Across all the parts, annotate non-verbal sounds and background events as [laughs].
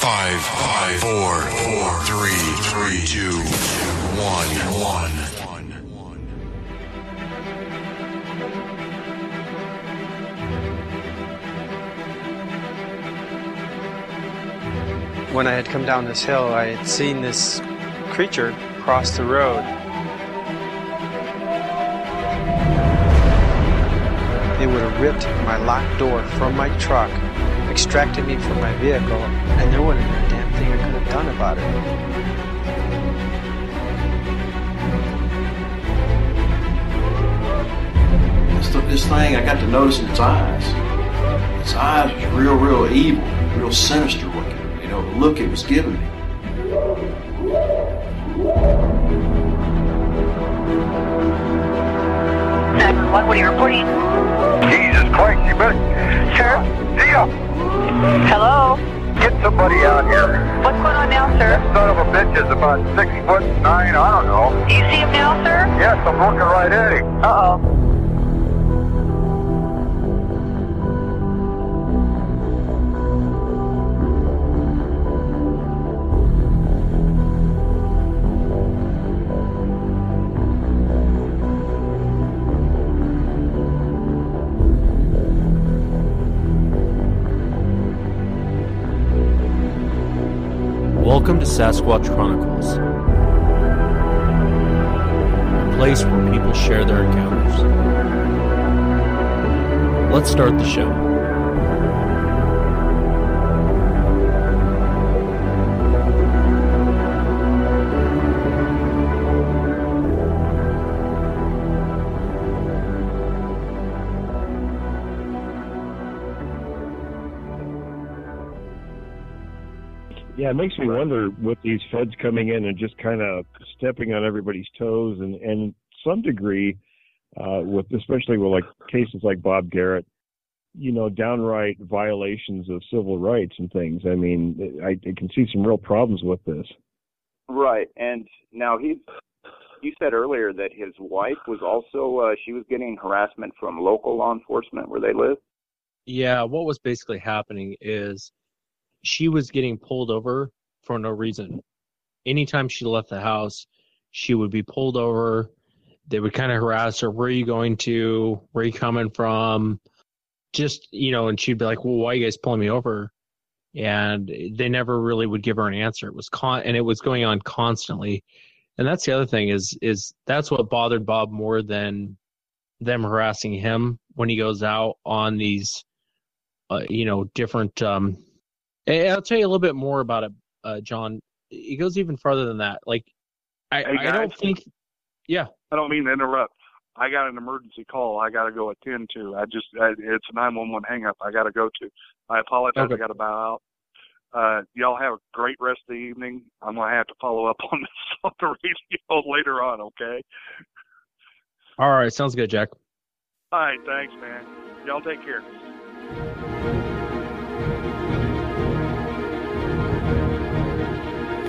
Five, five, four, four, three, three, two, one, one. When I had come down this hill, I had seen this creature cross the road. It would have ripped my locked door from my truck, extracted me from my vehicle, and there wasn't a damn thing I could have done about it. This, this thing, I got to notice in its eyes. Its eyes was real, real evil, real sinister looking. You know, the look it was giving me. What, what are you reporting? Jesus Christ, you better. Sir? Hello? get somebody out here. What's going on now, sir? That Son of a bitch is about six foot nine, I don't know. Do you see him now, sir? Yes, I'm looking right at him. Uh-oh. Welcome to Sasquatch Chronicles, a place where people share their encounters. Let's start the show. Yeah, it makes me wonder with these feds coming in and just kind of stepping on everybody's toes, and and some degree, uh, with especially with like cases like Bob Garrett, you know, downright violations of civil rights and things. I mean, I, I can see some real problems with this. Right, and now he's. You said earlier that his wife was also uh, she was getting harassment from local law enforcement where they live. Yeah, what was basically happening is she was getting pulled over for no reason. Anytime she left the house, she would be pulled over. They would kind of harass her. Where are you going to? Where are you coming from? Just, you know, and she'd be like, well, why are you guys pulling me over? And they never really would give her an answer. It was con, and it was going on constantly. And that's the other thing is, is that's what bothered Bob more than them harassing him when he goes out on these, uh, you know, different, um, and I'll tell you a little bit more about it, uh, John. It goes even farther than that. Like, I, Hey, I don't think, yeah, I don't mean to interrupt. I got an emergency call. I got to go attend to. I just I, it's a nine one one hang up. I got to go to. I apologize. Okay. I got to bow out. Uh, y'all have a great rest of the evening. I'm gonna have to follow up on [laughs] this on the radio later on. Okay. all right, sounds good, Jack. All right. Thanks, man. Y'all take care.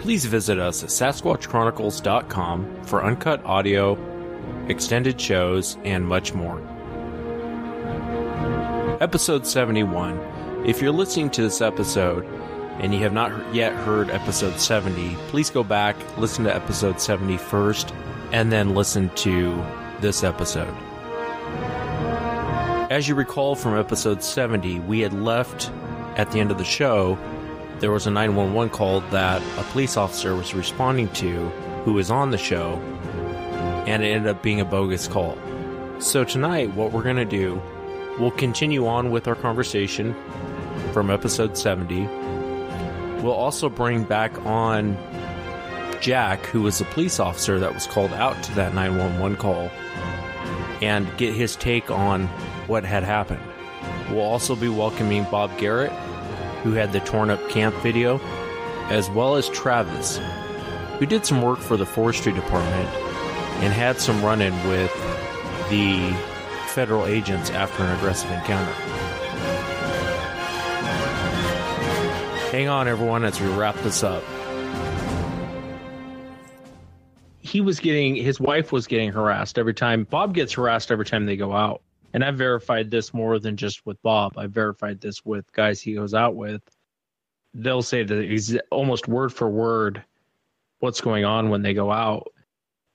Please visit us at SasquatchChronicles.com for uncut audio, extended shows, and much more. Episode 71. If you're listening to this episode and you have not yet heard episode 70, please go back, listen to episode 70 first, and then listen to this episode. As you recall from episode 70, we had left at the end of the show there was a 911 call that a police officer was responding to who was on the show, and it ended up being a bogus call. So, tonight, what we're going to do, we'll continue on with our conversation from episode 70. We'll also bring back on Jack, who was a police officer that was called out to that 911 call, and get his take on what had happened. We'll also be welcoming Bob Garrett, who had the torn up camp video, as well as Travis, who did some work for the forestry department and had some run in with the federal agents after an aggressive encounter. Hang on, everyone, as we wrap this up. He was getting, his wife was getting harassed every time. Bob gets harassed every time they go out. And I've verified this more than just with Bob. I've verified this with guys he goes out with. They'll say that he's almost word for word what's going on when they go out.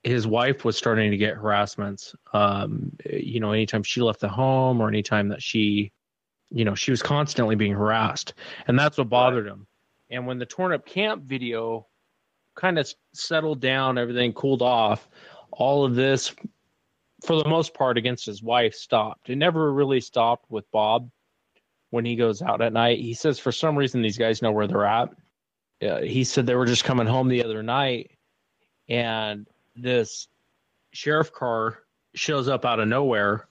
His wife was starting to get harassments. Um, you know, anytime she left the home or anytime that she, you know, she was constantly being harassed. And that's what bothered him. And when the torn up camp video kind of settled down, everything cooled off, all of this, for the most part, against his wife stopped. It never really stopped with Bob when he goes out at night. He says for some reason these guys know where they're at. Uh, he said they were just coming home the other night and this sheriff car shows up out of nowhere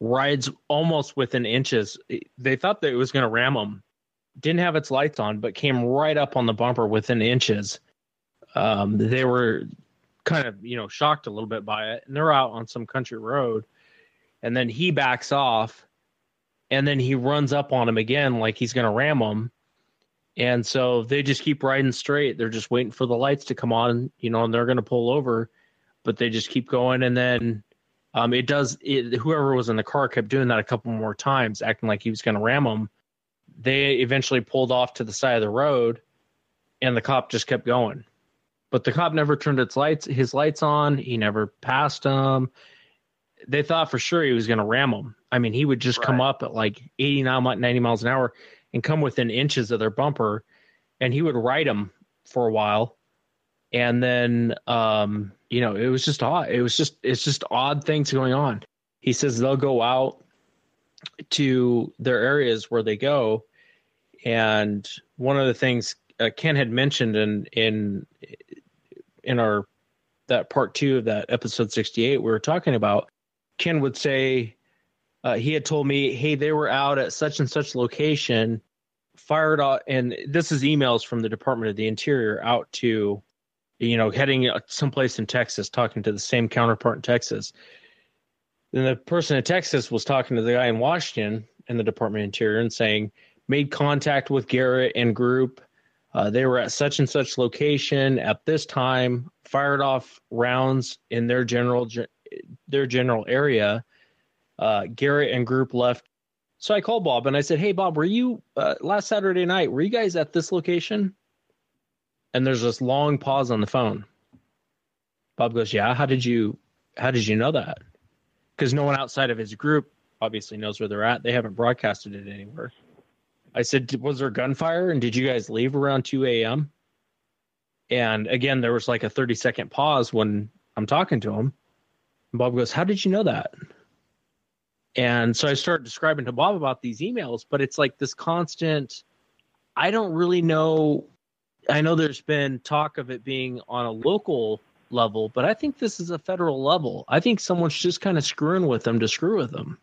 rides almost within inches they thought that it was going to ram them didn't have its lights on but came right up on the bumper within inches um, they were kind of you know shocked a little bit by it and they're out on some country road and then he backs off and then he runs up on him again like he's going to ram him and so they just keep riding straight. They're just waiting for the lights to come on, you know, and they're going to pull over, but they just keep going. And then um, it does, it, whoever was in the car kept doing that a couple more times, acting like he was going to ram them. They eventually pulled off to the side of the road and the cop just kept going. But the cop never turned its lights, his lights on. He never passed them. They thought for sure he was going to ram them. I mean, he would just right. come up at like 80, 90 miles an hour and come within inches of their bumper, and he would ride them for a while, and then um, you know it was just odd. It was just it's just odd things going on. He says they'll go out to their areas where they go, and one of the things uh, Ken had mentioned in in in our that part two of that episode 68 we were talking about ken would say uh, he had told me, hey, they were out at such and such location, fired off, and this is emails from the Department of the Interior out to, you know, heading someplace in Texas, talking to the same counterpart in Texas. Then the person in Texas was talking to the guy in Washington in the Department of Interior and saying, made contact with Garrett and group. Uh, they were at such and such location at this time, fired off rounds in their general their general area uh, Garrett and group left. So I called Bob and I said, "Hey, Bob, were you uh, last Saturday night? Were you guys at this location?" And there's this long pause on the phone. Bob goes, "Yeah. How did you How did you know that? Because no one outside of his group obviously knows where they're at. They haven't broadcasted it anywhere." I said, "Was there gunfire? And did you guys leave around 2 a.m.?" And again, there was like a 30 second pause when I'm talking to him. And Bob goes, "How did you know that?" And so I started describing to Bob about these emails, but it's like this constant. I don't really know. I know there's been talk of it being on a local level, but I think this is a federal level. I think someone's just kind of screwing with them to screw with them.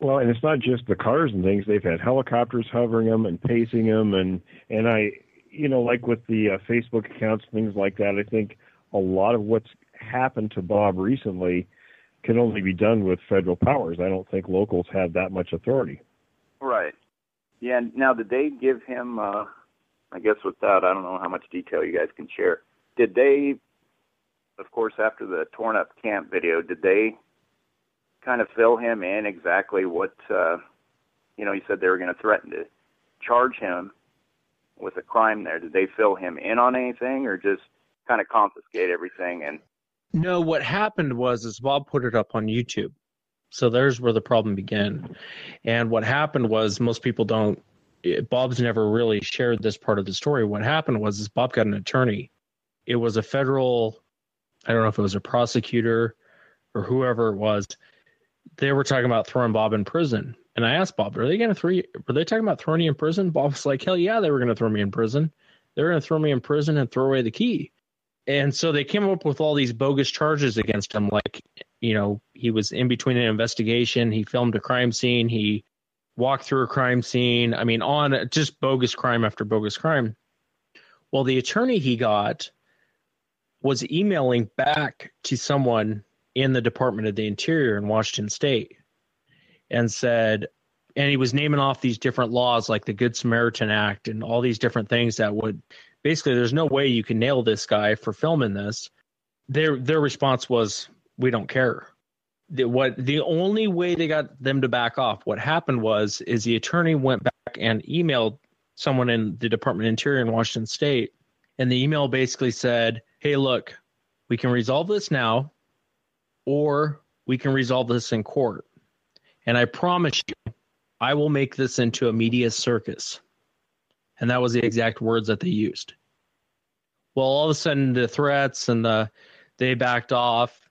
Well, and it's not just the cars and things. They've had helicopters hovering them and pacing them, and and I, you know, like with the uh, Facebook accounts, things like that. I think a lot of what's happened to Bob recently can only be done with federal powers. I don't think locals have that much authority. Right. Yeah. Now, did they give him? Uh, I guess with that, I don't know how much detail you guys can share. Did they, of course, after the torn up camp video, did they kind of fill him in exactly what? Uh, you know, He said they were going to threaten to charge him with a crime there. Did they fill him in on anything, or just kind of confiscate everything and no, what happened was is Bob put it up on YouTube. So there's where the problem began. And what happened was most people don't Bob's never really shared this part of the story. What happened was is Bob got an attorney. It was a federal I don't know if it was a prosecutor or whoever it was. They were talking about throwing Bob in prison. And I asked Bob, are they going to throw you? Were they talking about throwing you in prison? Bob was like, hell yeah, they were going to throw me in prison. They were going to throw me in prison and throw away the key and so they came up with all these bogus charges against him like you know he was in between an investigation he filmed a crime scene he walked through a crime scene. I mean, on just bogus crime after bogus crime. Well, the attorney he got was emailing back to someone in the Department of the Interior in Washington State and said, and he was naming off these different laws like the Good Samaritan Act and all these different things that would basically there's no way you can nail this guy for filming this. Their their response was, "We don't care." The, what the only way they got them to back off, what happened was, is the attorney went back and emailed someone in the Department of Interior in Washington State, and the email basically said, "Hey, look, we can resolve this now, or we can resolve this in court, and I promise you, I will make this into a media circus." And that was the exact words that they used. Well, all of a sudden, the threats and the they backed off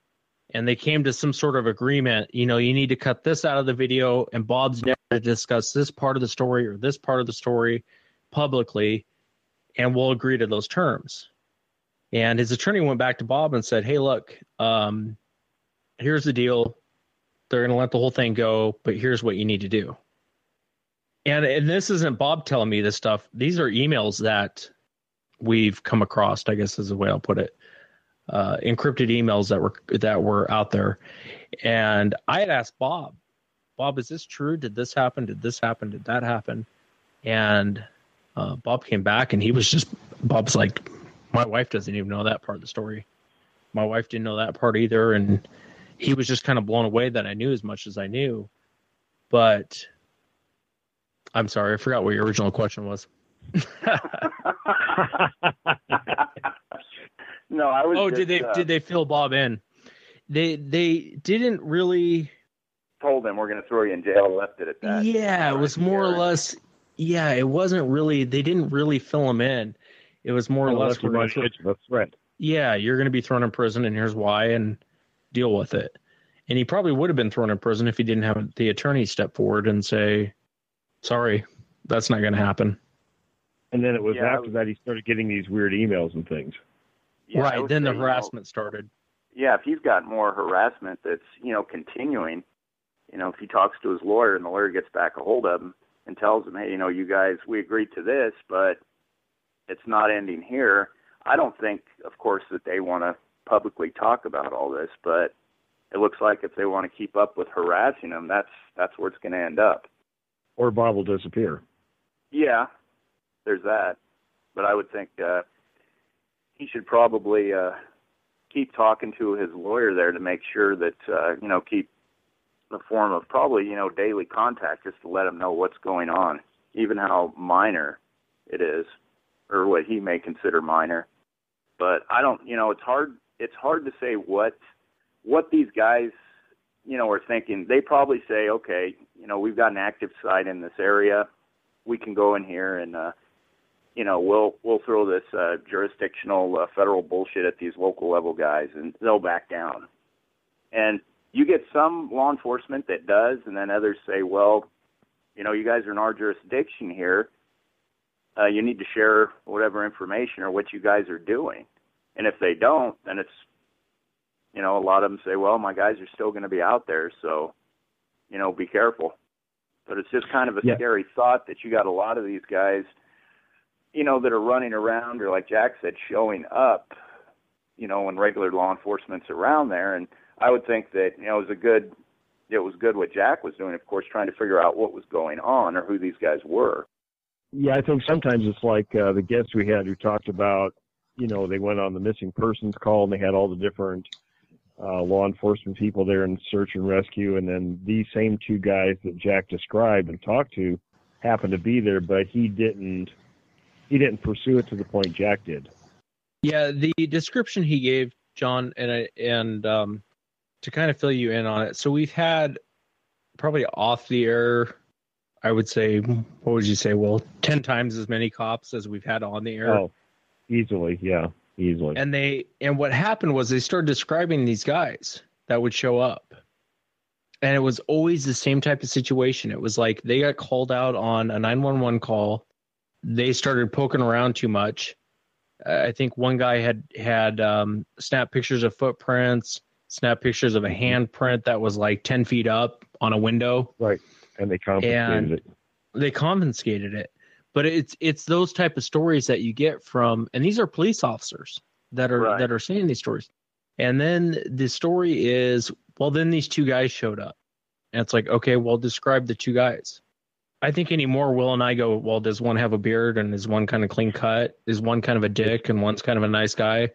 and they came to some sort of agreement. You know, you need to cut this out of the video, and Bob's never to discuss this part of the story or this part of the story publicly, and we'll agree to those terms. And his attorney went back to Bob and said, Hey, look, um, here's the deal. They're going to let the whole thing go, but here's what you need to do. And, and this isn't Bob telling me this stuff. These are emails that we've come across, I guess is the way I'll put it uh, encrypted emails that were that were out there, and I had asked Bob, Bob, is this true? Did this happen? Did this happen? Did that happen? And uh, Bob came back, and he was just Bob's like, my wife doesn't even know that part of the story. My wife didn't know that part either, and he was just kind of blown away that I knew as much as I knew. But I'm sorry, I forgot what your original question was. [laughs] no, I was. Oh, just, did they uh, did they fill Bob in? They they didn't really. told them we're going to throw you in jail? Left it at that. Yeah, it was more or less. Yeah, it wasn't really. They didn't really fill him in. It was more or Unless less. you we're gonna throw- to hit the yeah, you're going to be thrown in prison, and here's why, and deal with it. And he probably would have been thrown in prison if he didn't have the attorney step forward and say, "Sorry, that's not going to happen." And then it was Yeah, I after that he started getting these weird emails and things. Yeah, right. would Then the say, you know, harassment started. yeah, if he's got more harassment that's, you know, continuing, you know, if he talks to his lawyer and the lawyer gets back a hold of him and tells him, hey, you know, you guys, we agreed to this, but it's not ending here. I don't think, of course, that they want to publicly talk about all this, but it looks like if they want to keep up with harassing him, that's that's where it's going to end up. Or Bob will disappear. Yeah, there's that. But I would think uh, he should probably uh, keep talking to his lawyer there to make sure that uh, you know keep the form of probably you know daily contact just to let him know what's going on, even how minor it is, or what he may consider minor. But I don't, you know, it's hard. It's hard to say what what these guys, you know, are thinking. They probably say, okay, you know, we've got an active site in this area. We can go in here and uh, you know, we'll we'll throw this uh, jurisdictional uh, federal bullshit at these local level guys, and they'll back down. And you get some law enforcement that does, and then others say, well, you know, you guys are in our jurisdiction here. Uh, you need to share whatever information or what you guys are doing. And if they don't, then it's, you know, a lot of them say, well, my guys are still going to be out there, so, you know, be careful. But it's just kind of a Yeah. scary thought that you got a lot of these guys you know, that are running around or like Jack said, showing up, you know, when regular law enforcement's around there. And I would think that, you know, it was a good it was good what Jack was doing, of course, trying to figure out what was going on or who these guys were. Yeah, I think sometimes it's like uh, the guests we had who talked about, you know, they went on the missing persons call and they had all the different uh, law enforcement people there in search and rescue, and then these same two guys that Jack described and talked to happened to be there, but he didn't. He didn't pursue it to the point Jack did. Yeah, the description he gave John and I- and um, to kind of fill you in on it. So we've had probably off the air, I would say, what would you say? Well, ten times as many cops as we've had on the air. Oh, easily, yeah, easily. And they and what happened was they started describing these guys that would show up. And it was always the same type of situation. It was like they got called out on a 911 call. They started poking around too much. I think one guy had had um, snap pictures of footprints, snap pictures of a handprint that was like 10 feet up on a window. Right. And they confiscated And- it. they confiscated it but it's it's those type of stories that you get from and these are police officers that are Right. that are saying these stories and then the story is well then these two guys showed up and it's like okay well describe the two guys i think anymore will and i go well does one have a beard and is one kind of clean cut is one kind of a dick and one's kind of a nice guy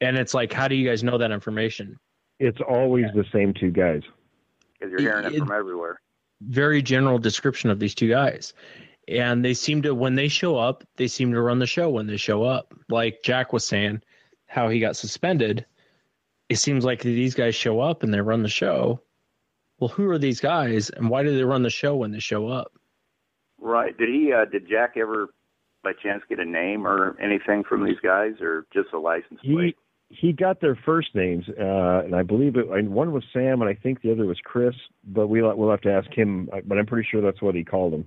and it's like how do you guys know that information It's always the same two guys. Because you're hearing it It- from everywhere. very general description of these two guys. And they seem to, when they show up, they seem to run the show when they show up. Like Jack was saying, how he got suspended. It seems like these guys show up and they run the show. Well, who are these guys and why do they run the show when they show up? Right. Did he? Uh, did Jack ever, by chance, get a name or anything from these guys, or just a license plate? He he got their first names, uh, and I believe it. And one was Sam, and I think the other was Chris. But we'll we'll have to ask him. uh, But I'm pretty sure that's what he called them.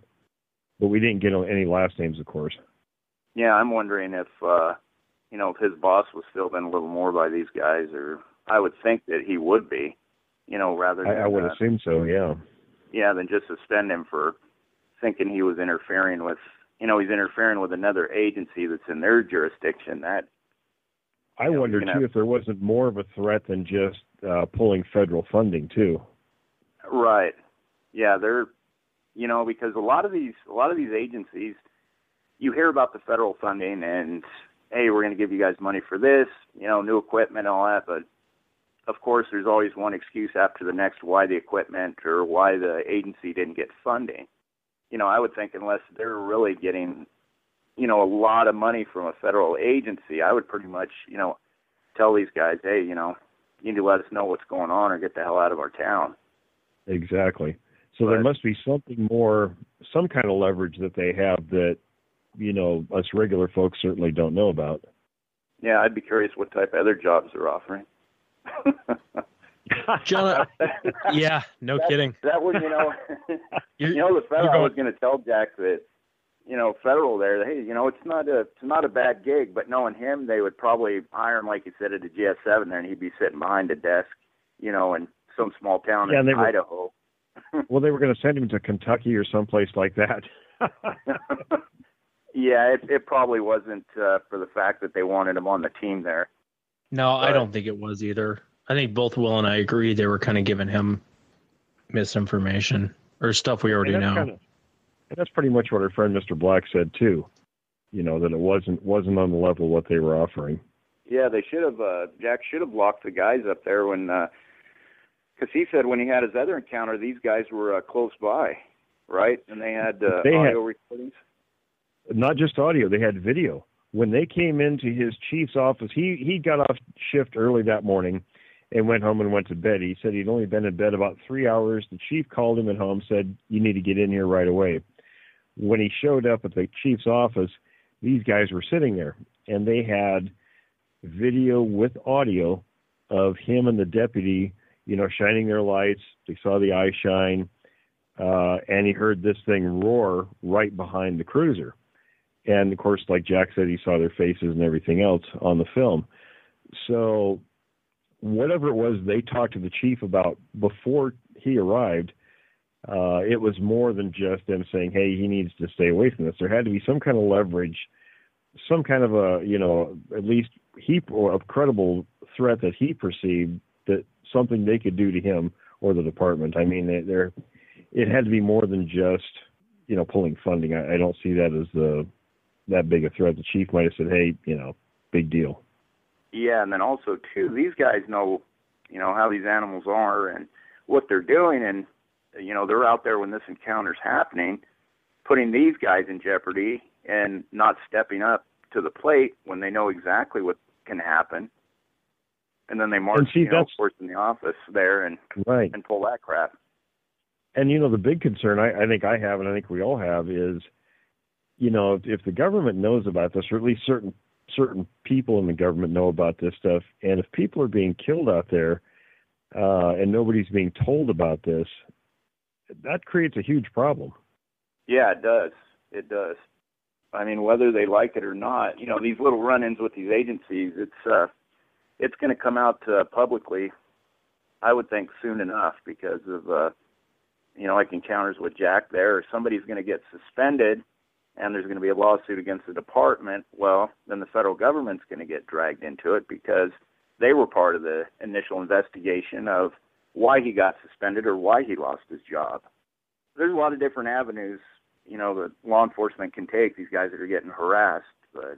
But we didn't get any last names, of course. Yeah, I'm wondering if, uh, you know, if his boss was filled in a little more by these guys, or I would think that he would be, you know, rather than I, I would uh, assume so. Yeah. yeah, than just suspend him for thinking he was interfering with, you know, he's interfering with another agency that's in their jurisdiction. That I know, wonder too have- if there wasn't more of a threat than just uh, pulling federal funding too. Right. Yeah, they're you know, because a lot of these a lot of these agencies you hear about the federal funding and hey, we're going to give you guys money for this, you know, new equipment and all that, but of course there's always one excuse after the next why the equipment or why the agency didn't get funding. You know, I would think unless they're really getting you know, a lot of money from a federal agency, I would pretty much, you know, tell these guys, hey, you know, you need to let us know what's going on or get the hell out of our town. Exactly. So there must be something more, some kind of leverage that they have that, you know, us regular folks certainly don't know about. Yeah, I'd be curious what type of other jobs they're offering. [laughs] [laughs] John, yeah, no That- kidding. That was, you know, [laughs] You're- know, the federal. you're I going- was going to tell Jack that, you know, federal there. Hey, you know, it's not a it's not a bad gig, but knowing him, they would probably hire him like you said at the GS7 there, and he'd be sitting behind a desk, you know, in some small town Yeah, in they were- Idaho. [laughs] well, they were going to send him to Kentucky or someplace like that. [laughs] yeah, it it probably wasn't uh, for the fact that they wanted him on the team there. No, I don't think it was either. I think both Will and I agree they were kind of giving him misinformation or stuff we already and know. Kind of, and that's pretty much what our friend Mr. Black said too. You know that it wasn't wasn't on the level of what they were offering. Yeah, they should have. Uh, Jack should have locked the guys up there when, because he said when he had his other encounter, these guys were uh, close by, right? And they had uh, They had- audio recordings. Not just audio; they had video. When they came into his chief's office, he he got off shift early that morning and went home and went to bed. He said he'd only been in bed about three hours. The chief called him at home, said, "You need to get in here right away." When he showed up at the chief's office, these guys were sitting there, and they had video with audio of him and the deputy, you know, shining their lights. They saw the eye shine, uh, and he heard this thing roar right behind the cruiser. And of course, like Jack said, he saw their faces and everything else on the film. So, whatever it was they talked to the chief about before he arrived, uh, it was more than just them saying, "Hey, he needs to stay away from this." There had to be some kind of leverage, some kind of a, you know, at least he or a credible threat that he perceived that something they could do to him or the department. I mean, they- there, it had to be more than just, you know, pulling funding. I, I don't see that as the that big a threat. The chief might have said, "Hey, you know, big deal." Yeah, and then also too, these guys know, you know, how these animals are and what they're doing, and you know, they're out there when this encounter's happening, putting these guys in jeopardy and not stepping up to the plate when they know exactly what can happen. And then they march, And see, you know, of course, in the office there and Right. and pull that crap. And you know, the big concern I, I think I have, and I think we all have, is, you know, if, if the government knows about this, or at least certain certain people in the government know about this stuff, and if people are being killed out there, uh, and nobody's being told about this, that creates a huge problem. Yeah, it does. It does. I mean, whether they like it or not, you know, these little run-ins with these agencies, it's uh, it's going to come out uh, publicly. I would think soon enough because of uh, you know, like encounters with Jack there, somebody's going to get suspended and there's going to be a lawsuit against the department, well, then the federal government's going to get dragged into it because they were part of the initial investigation of why he got suspended or why he lost his job. There's a lot of different avenues, you know, that law enforcement can take these guys that are getting harassed, but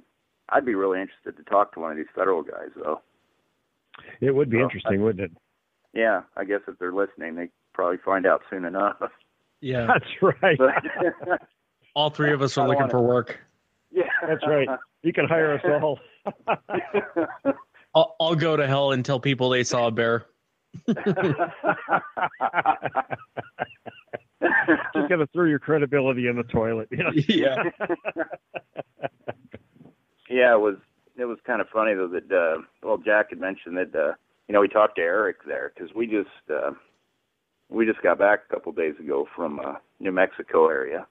I'd be really interested to talk to one of these federal guys though. It would be So, interesting, wouldn't it? Yeah, I guess if they're listening, they probably find out soon enough. Yeah. [laughs] That's right. But [laughs] All three of us are I looking for work. yeah, That's right. You can hire us all. [laughs] I'll, I'll go to hell and tell people they saw a bear. Just got to throw your credibility in the toilet. You know? Yeah. yeah, it was it was kind of funny though that uh, well Jack had mentioned that uh, you know we talked to Eric there because we just uh, we just got back a couple days ago from uh, New Mexico area.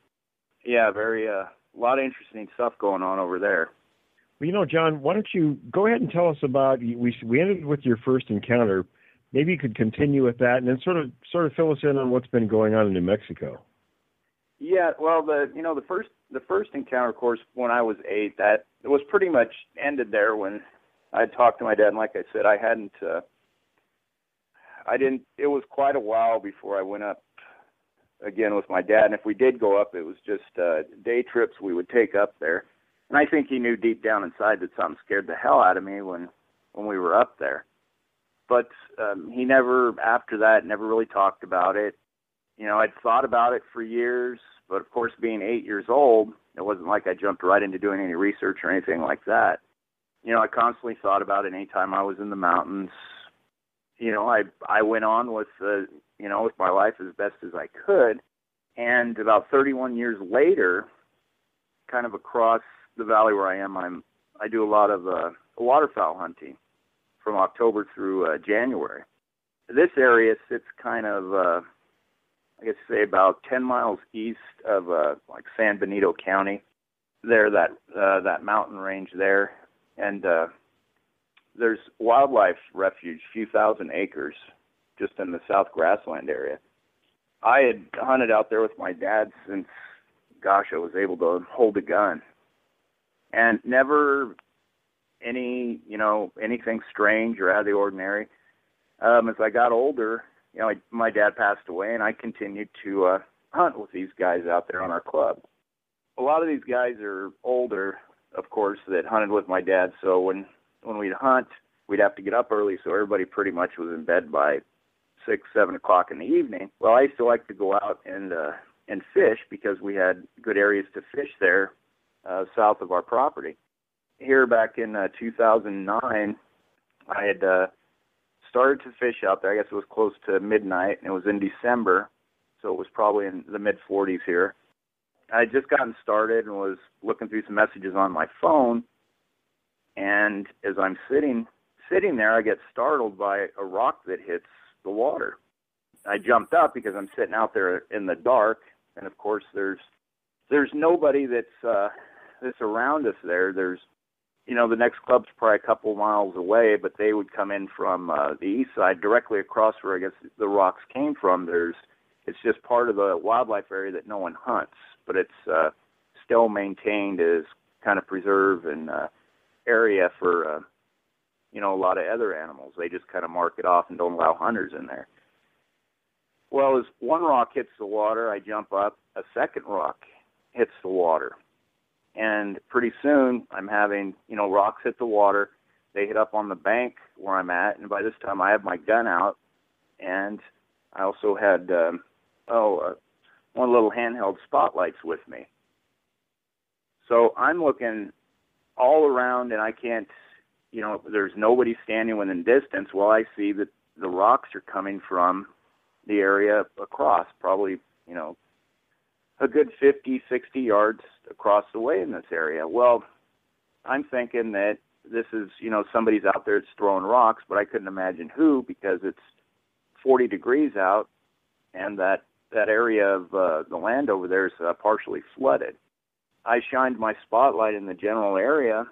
Yeah, very uh, a lot of interesting stuff going on over there. Well, you know, John, why don't you go ahead and tell us about we we ended with your first encounter. Maybe you could continue with that, and then sort of sort of fill us in on what's been going on in New Mexico. Yeah, well, the you know the first the first encounter, of course, when I was eight, that it was pretty much ended there when I talked to my dad, and like I said, I hadn't, uh, I didn't. It was quite a while before I went up again with my dad, and if we did go up, it was just uh, day trips we would take up there, and I think he knew deep down inside that something scared the hell out of me when when we were up there, but um, he never after that never really talked about it. You know, I'd thought about it for years, but of course, being eight years old, it wasn't like I jumped right into doing any research or anything like that. You know, I constantly thought about it anytime I was in the mountains. You know, I I went on with uh, you know with my life as best as I could, and about 31 years later, kind of across the valley where I am, I'm I do a lot of uh, waterfowl hunting from October through uh, January. This area sits kind of uh, I guess say about 10 miles east of uh, like San Benito County. There, that uh, that mountain range there, and uh, there's wildlife refuge, few thousand acres, just in the South Grassland area. I had hunted out there with my dad since, gosh, I was able to hold a gun, and never any, you know, anything strange or out of the ordinary. Um, as I got older, you know, I, my dad passed away, and I continued to uh, hunt with these guys out there on our club. A lot of these guys are older, of course, that hunted with my dad. So when when we'd hunt, we'd have to get up early, so everybody pretty much was in bed by six, seven o'clock in the evening. Well, I used to like to go out and uh, and fish because we had good areas to fish there uh, south of our property. Here back in uh, 2009, I had uh, started to fish out there. I guess it was close to midnight, and it was in December, so it was probably in the mid 40s here. I had just gotten started and was looking through some messages on my phone, and as I'm sitting sitting there, I get startled by a rock that hits the water. I jumped up because I'm sitting out there in the dark, and of course there's there's nobody that's uh, that's around us there. There's you know, the next club's probably a couple miles away, but they would come in from uh, the east side, directly across where I guess the rocks came from. There's, it's just part of the wildlife area that no one hunts, but it's uh, still maintained as kind of preserve and uh, area for, uh, you know, a lot of other animals. They just kind of mark it off and don't allow hunters in there. Well, as one rock hits the water, I jump up. A second rock hits the water and pretty soon I'm having you know rocks hit the water. They hit up on the bank where I'm at, and by this time I have my gun out, and I also had um, oh uh, one little handheld spotlights with me. So I'm looking all around, and I can't, you know, there's nobody standing within distance. Well, I see that the rocks are coming from the area across, probably you know a good 50, 60 yards across the way in this area. Well, I'm thinking that this is, you know, somebody's out there that's throwing rocks, but I couldn't imagine who because it's 40 degrees out and that that area of uh, the land over there is uh, partially flooded. I shined my spotlight in the general area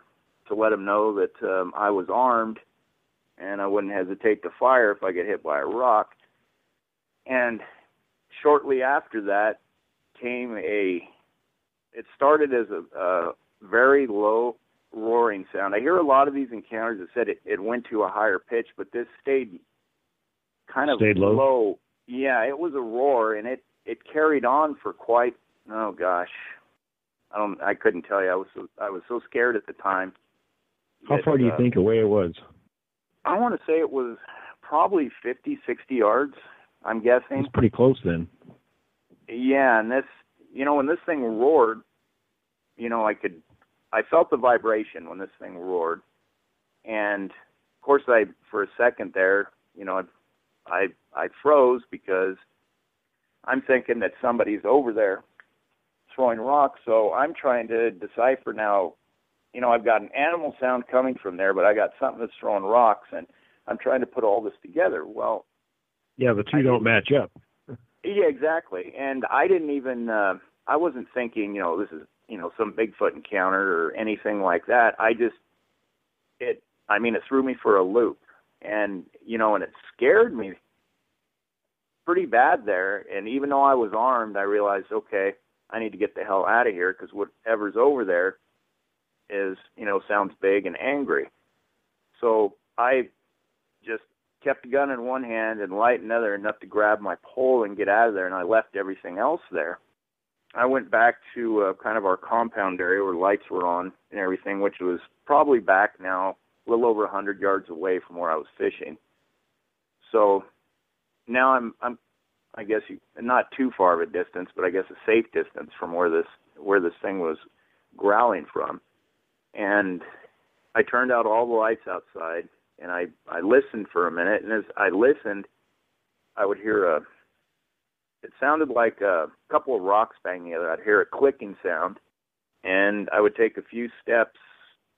to let them know that um, I was armed and I wouldn't hesitate to fire if I get hit by a rock. And shortly after that came a. It started as a, a very low roaring sound. I hear a lot of these encounters that said it, it went to a higher pitch, but this stayed kind of Stayed low? Yeah, it was a roar, and it it carried on for quite. Oh gosh, I don't. I couldn't tell you. I was so, I was so scared at the time. How that, far do you uh, think away it was? I want to say it was probably 50, 60 yards. I'm guessing. It's pretty close then. Yeah, and this, you know, when this thing roared, you know, I could, I felt the vibration when this thing roared, and of course, I for a second there, you know, I, I, I froze because I'm thinking that somebody's over there throwing rocks. So I'm trying to decipher now. You know, I've got an animal sound coming from there, but I got something that's throwing rocks, and I'm trying to put all this together. Well, Yeah, the two don't match up. Yeah, exactly. And I didn't even uh I wasn't thinking, you know, this is, you know, some Bigfoot encounter or anything like that. I just it I mean, it threw me for a loop. And, you know, and it scared me pretty bad there. And even though I was armed, I realized, okay, I need to get the hell out of here because whatever's over there is, you know, sounds big and angry. So I kept the gun in one hand and light in another enough to grab my pole and get out of there and I left everything else there. I went back to uh, kind of our compound area where lights were on and everything, which was probably back now a little over a 100 yards away from where I was fishing. So now I'm I'm I guess you, not too far of a distance, but I guess a safe distance from where this where this thing was growling from. And I turned out all the lights outside and I I listened for a minute and as I listened I would hear a it sounded like a couple of rocks banging together. I'd hear a clicking sound and I would take a few steps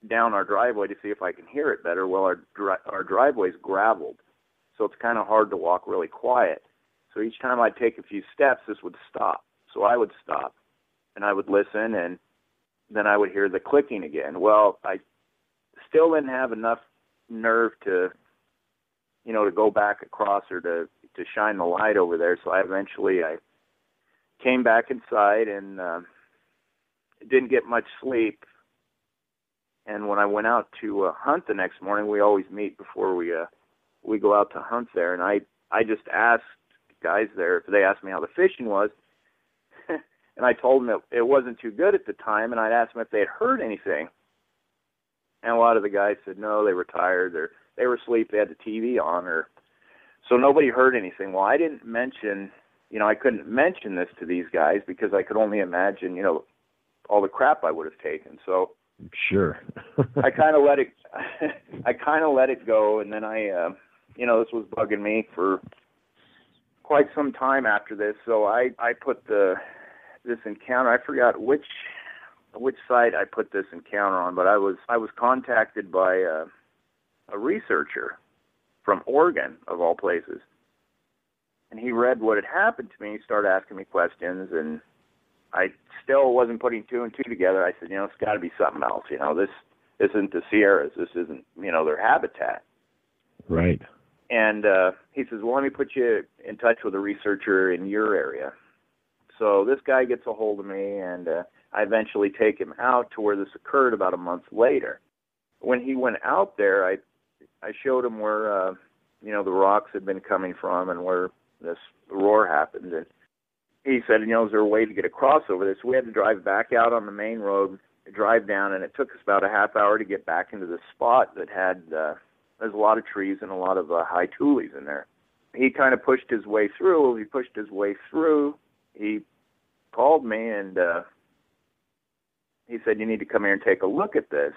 down our driveway to see if I can hear it better. Well, our dri- our driveway's graveled, so it's kind of hard to walk really quiet. So each time I'd take a few steps, this would stop. So I would stop, and I would listen, and then I would hear the clicking again. Well, I still didn't have enough nerve to, you know, to go back across or to to shine the light over there. So I eventually I came back inside and uh, didn't get much sleep. And when I went out to uh, hunt the next morning, we always meet before we uh, we go out to hunt there. And I I just asked guys there if they asked me how the fishing was, [laughs] and I told them that it wasn't too good at the time. And I'd asked them if they had heard anything. And a lot of the guys said no, they were tired or they were asleep, they had the TV on, or so nobody heard anything. Well, I didn't mention, you know, I couldn't mention this to these guys because I could only imagine, you know, all the crap I would have taken. So Sure. [laughs] I kind of let it, [laughs] I kind of let it go, and then I, uh, you know, this was bugging me for quite some time after this. So I, I put the this encounter. I forgot which which site I put this encounter on, but I was I was contacted by a, a researcher from Oregon of all places, and he read what had happened to me. He started asking me questions, and I still wasn't putting two and two together. I said, you know, it's got to be something else. You know, this isn't the Sierras. This isn't you know their habitat. Right. And uh, he says, well, let me put you in touch with a researcher in your area. So this guy gets a hold of me, and uh, I eventually take him out to where this occurred about a month later. When he went out there, I I showed him where uh, you know the rocks had been coming from and where this roar happened, and he said, you know, is there a way to get across over this? We had to drive back out on the main road, drive down, and it took us about a half hour to get back into the spot that had uh, there's a lot of trees and a lot of uh, high tules in there. He kind of pushed his way through. He pushed his way through. He called me and uh, he said, "You need to come here and take a look at this."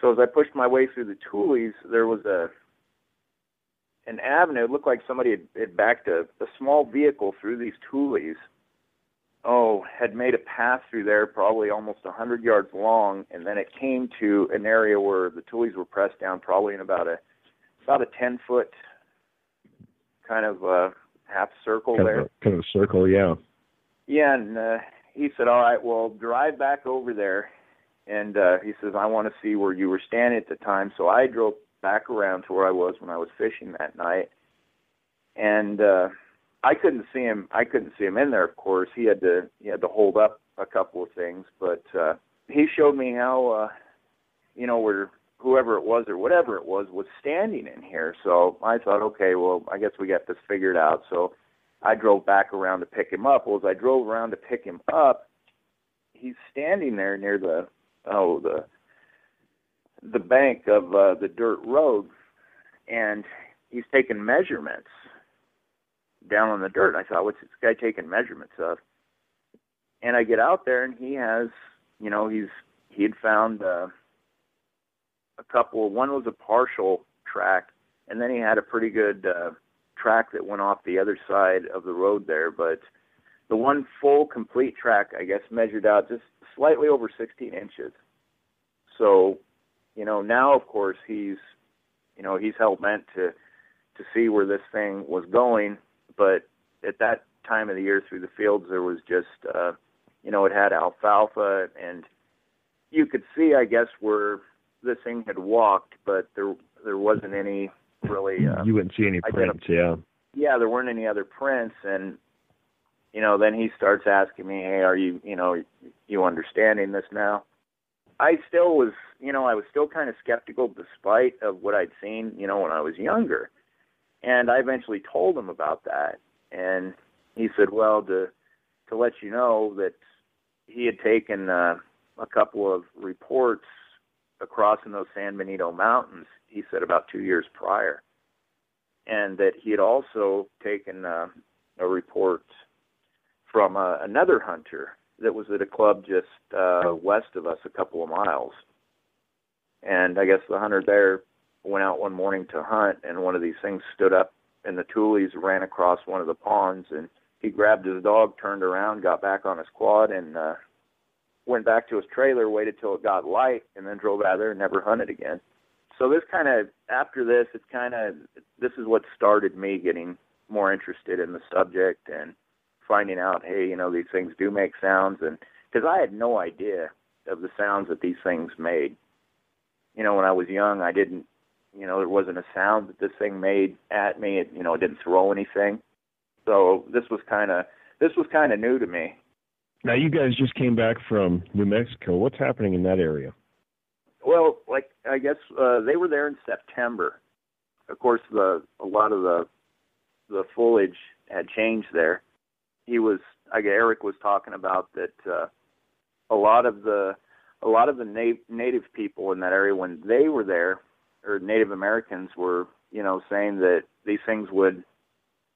So as I pushed my way through the tules, there was a an avenue. It looked like somebody had, had backed a, a small vehicle through these tules. Oh, had made a path through there, probably almost a hundred yards long, and then it came to an area where the tules were pressed down, probably in about a about a ten foot kind of uh, half circle Kind there. of, a, kind of a circle, yeah. Yeah, and uh, he said, "All right, well, drive back over there." And uh, he says, "I want to see where you were standing at the time." So I drove back around to where I was when I was fishing that night, and uh, I couldn't see him. I couldn't see him in there. Of course, he had to he had to hold up a couple of things, but uh, he showed me how uh, you know where whoever it was or whatever it was was standing in here. So I thought, okay, well, I guess we got this figured out. So I drove back around to pick him up. Well, as I drove around to pick him up, he's standing there near the oh the the bank of uh, the dirt road, and he's taking measurements down on the dirt. I thought, what's this guy taking measurements of? And I get out there, and he has, you know, he's he had found uh, a couple. One was a partial track, and then he had a pretty good uh, track that went off the other side of the road there. But the one full, complete track, I guess, measured out just slightly over 16 inches. So, you know, now of course he's, you know, he's hell bent to to see where this thing was going but at that time of the year through the fields there was just uh you know it had alfalfa and you could see i guess where this thing had walked but there there wasn't any really uh, you wouldn't see any prints yeah. Yeah there weren't any other prints and you know then he starts asking me hey are you you know you understanding this now? I still was you know i was still kind of skeptical despite of what i'd seen you know when i was younger. And I eventually told him about that, and he said, "Well, to to let you know that he had taken uh, a couple of reports across in those San Benito mountains." He said about two years prior, and that he had also taken uh, a report from uh, another hunter that was at a club just uh, west of us, a couple of miles. And I guess the hunter there went out one morning to hunt, and one of these things stood up and the tules, ran across one of the ponds, and he grabbed his dog, turned around, got back on his quad, and uh, went back to his trailer, waited till it got light, and then drove out there and never hunted again. So this kind of after this, it's kind of this is what started me getting more interested in the subject and finding out, hey, you know, these things do make sounds, and because I had no idea of the sounds that these things made. You know, when I was young, I didn't you know, there wasn't a sound that this thing made at me. It, you know, it didn't throw anything. So this was kind of this was kind of new to me. Now you guys just came back from New Mexico. What's happening in that area? Well, like I guess uh, they were there in September. Of course, the a lot of the the foliage had changed there. He was, I guess Eric was talking about that uh, a lot of the a lot of the na- native people in that area when they were there or Native Americans were, you know, saying that these things would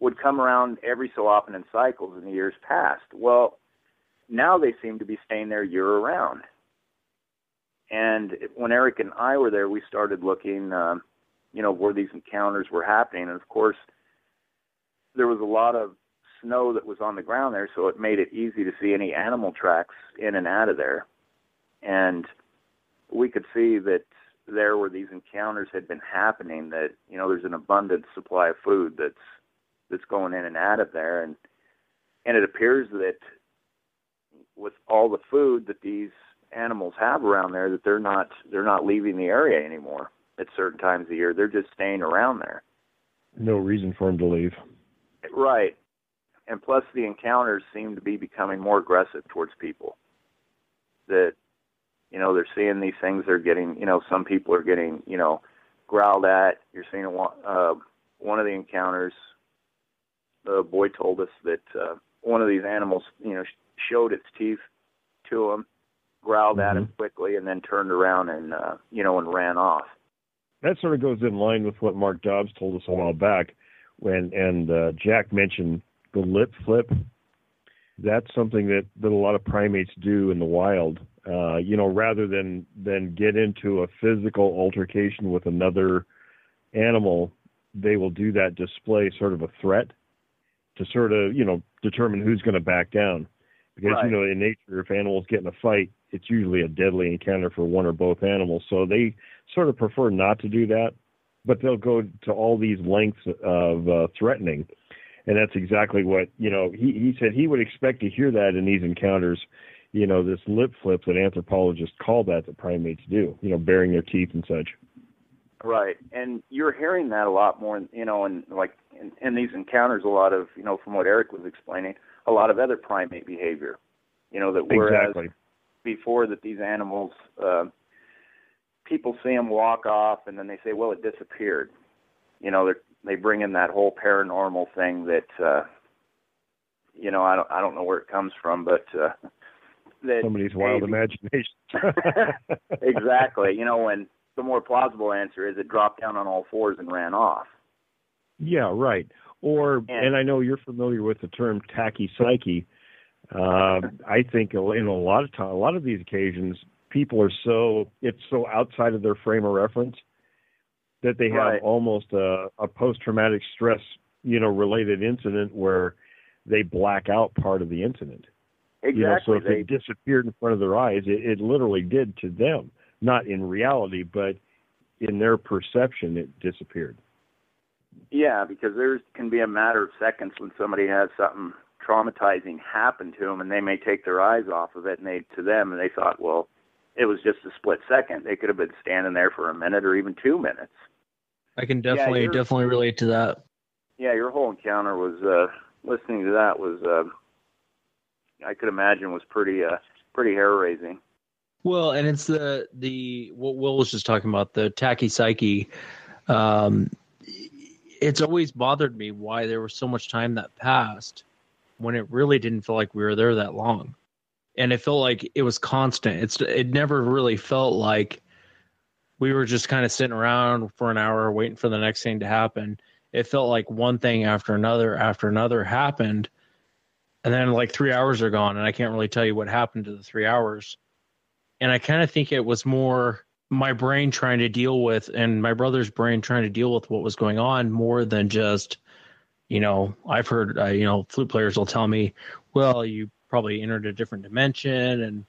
would come around every so often in cycles in the years past. Well, now they seem to be staying there year around. And when Eric and I were there, we started looking, um, you know, where these encounters were happening. And of course, there was a lot of snow that was on the ground there, so it made it easy to see any animal tracks in and out of there. And we could see that there where these encounters had been happening that you know there's an abundant supply of food that's that's going in and out of there and and it appears that with all the food that these animals have around there that they're not they're not leaving the area anymore at certain times of the year they're just staying around there no reason for them to leave right and plus the encounters seem to be becoming more aggressive towards people that you know, they're seeing these things. They're getting, you know, some people are getting, you know, growled at. You're seeing a, uh, one of the encounters. The boy told us that uh, one of these animals, you know, showed its teeth to him, growled mm-hmm. at him quickly, and then turned around and, uh, you know, and ran off. That sort of goes in line with what Mark Dobbs told us a while back, when and uh, Jack mentioned the lip flip. That's something that that a lot of primates do in the wild uh, you know, rather than than get into a physical altercation with another animal, they will do that display sort of a threat to sort of you know determine who's going to back down. Because right. you know, in nature, if animals get in a fight, it's usually a deadly encounter for one or both animals. So they sort of prefer not to do that, but they'll go to all these lengths of uh, threatening. And that's exactly what you know. He he said he would expect to hear that in these encounters you know, this lip flip that anthropologists call that that primates do, you know, baring their teeth and such. Right, and you're hearing that a lot more, you know, and like in, in these encounters, a lot of, you know, from what Eric was explaining, a lot of other primate behavior, you know, that whereas Exactly. before that these animals, uh, people see them walk off, and then they say, well, it disappeared. You know, they they bring in that whole paranormal thing that, uh, you know, I don't I don't know where it comes from, but uh, that Somebody's wild maybe- imagination. [laughs] [laughs] exactly. You know, and the more plausible answer is it dropped down on all fours and ran off. Yeah, right. Or and I know you're familiar with the term tachypsychia. Uh, I think in a lot of time, a lot of these occasions, people are so it's so outside of their frame of reference that they have Right. almost a, a post-traumatic stress, you know, related incident where they black out part of the incident. You know, so if They- it disappeared in front of their eyes, it, it literally did to them. Not in reality, but in their perception, it disappeared. Yeah, because there can be a matter of seconds when somebody has something traumatizing happen to them, and they may take their eyes off of it, and they to them, and they thought, well, it was just a split second. They could have been standing there for a minute or even two minutes. I can definitely you're- definitely relate to that. Yeah, your whole encounter was uh listening to that was uh I could imagine was pretty uh pretty hair raising. Well, and it's the the what Will was just talking about the tachypsychia. Um, it's always bothered me why there was so much time that passed when it really didn't feel like we were there that long, and it felt like it was constant. It's it never really felt like we were just kind of sitting around for an hour waiting for the next thing to happen. It felt like one thing after another after another happened, and then like three hours are gone, and I can't really tell you what happened to the three hours and I kind of think it was more my brain trying to deal with and my brother's brain trying to deal with what was going on more than just you know I've heard uh, you know flute players will tell me well you probably entered a different dimension and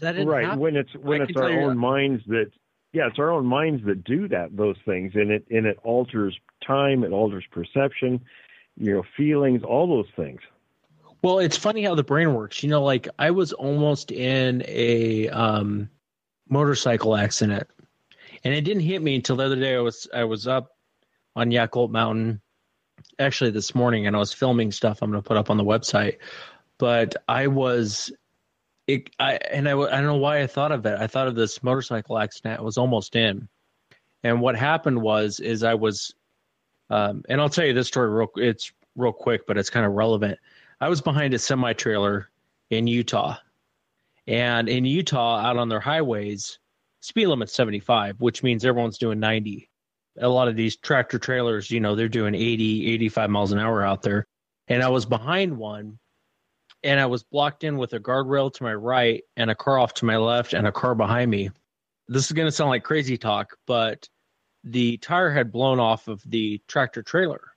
that right happen. when it's when I it's our own that. minds that yeah it's our own minds that do that those things and it and it alters time it alters perception you know feelings all those things Well, it's funny how the brain works. You know, like I was almost in a um, motorcycle accident, and it didn't hit me until the other day. I was I was up on Yacolt Mountain, actually this morning, and I was filming stuff. I'm going to put up on the website, but I was. It, I and I I don't know why I thought of it. I thought of this motorcycle accident I was almost in, and what happened was is I was, um, and I'll tell you this story real. It's real quick, but it's kind of relevant. I was behind a semi trailer in Utah. And in Utah, out on their highways, speed limit's 75, which means everyone's doing 90. A lot of these tractor trailers, you know, they're doing 80, 85 miles an hour out there. And I was behind one and I was blocked in with a guardrail to my right and a car off to my left and a car behind me. This is going to sound like crazy talk, but the tire had blown off of the tractor trailer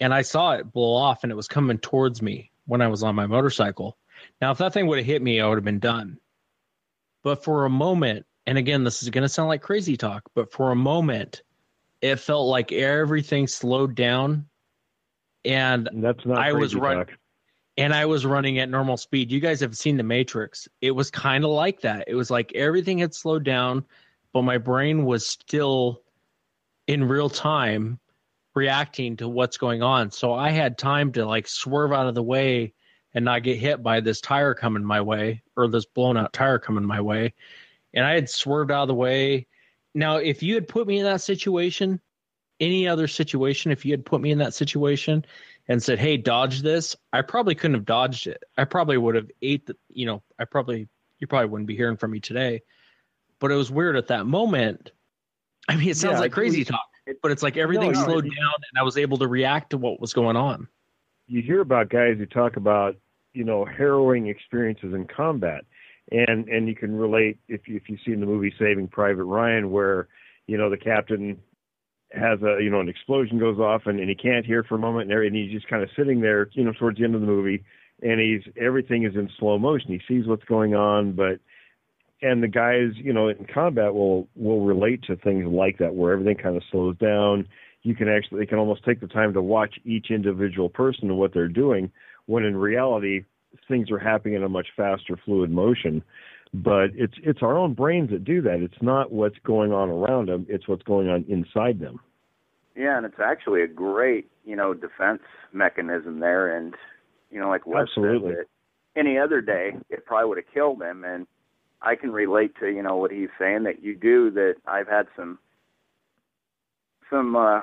and I saw it blow off and it was coming towards me when I was on my motorcycle. Now, if that thing would have hit me, I would have been done. But for a moment, and again, this is going to sound like crazy talk, but for a moment, it felt like everything slowed down and that's not I was running and I was running at normal speed. You guys have seen The Matrix. It was kind of like that. It was like everything had slowed down, but my brain was still in real time reacting to what's going on. So I had time to like swerve out of the way and not get hit by this tire coming my way or this blown out tire coming my way. And I had swerved out of the way. Now, if you had put me in that situation, any other situation, if you had put me in that situation and said, "Hey, dodge this," I probably couldn't have dodged it. I probably would have ate the, you know, I probably you probably wouldn't be hearing from me today. But it was weird at that moment. I mean, it sounds Yeah, like crazy talk, but it's like everything No, no, slowed it- down and I was able to react to what was going on. you hear about guys who talk about you know harrowing experiences in combat. And and you can relate if you if you've seen the movie saving private ryan where you know the captain has a you know an explosion goes off and, and he can't hear for a moment and, and he's just kind of sitting there you know towards the end of the movie and he's everything is in slow motion. He sees what's going on but and the guys you know in combat will will relate to things like that where everything kind of slows down. You can actually they can almost take the time to watch each individual person and what they're doing when in reality things are happening in a much faster fluid motion but it's it's our own brains that do that. It's not what's going on around them; it's what's going on inside them. Yeah, and it's actually a great, you know, defense mechanism there. And you know, like Wes Absolutely. said, any other day it probably would have killed him. And I can relate to you know what he's saying that you do. That I've had some some uh,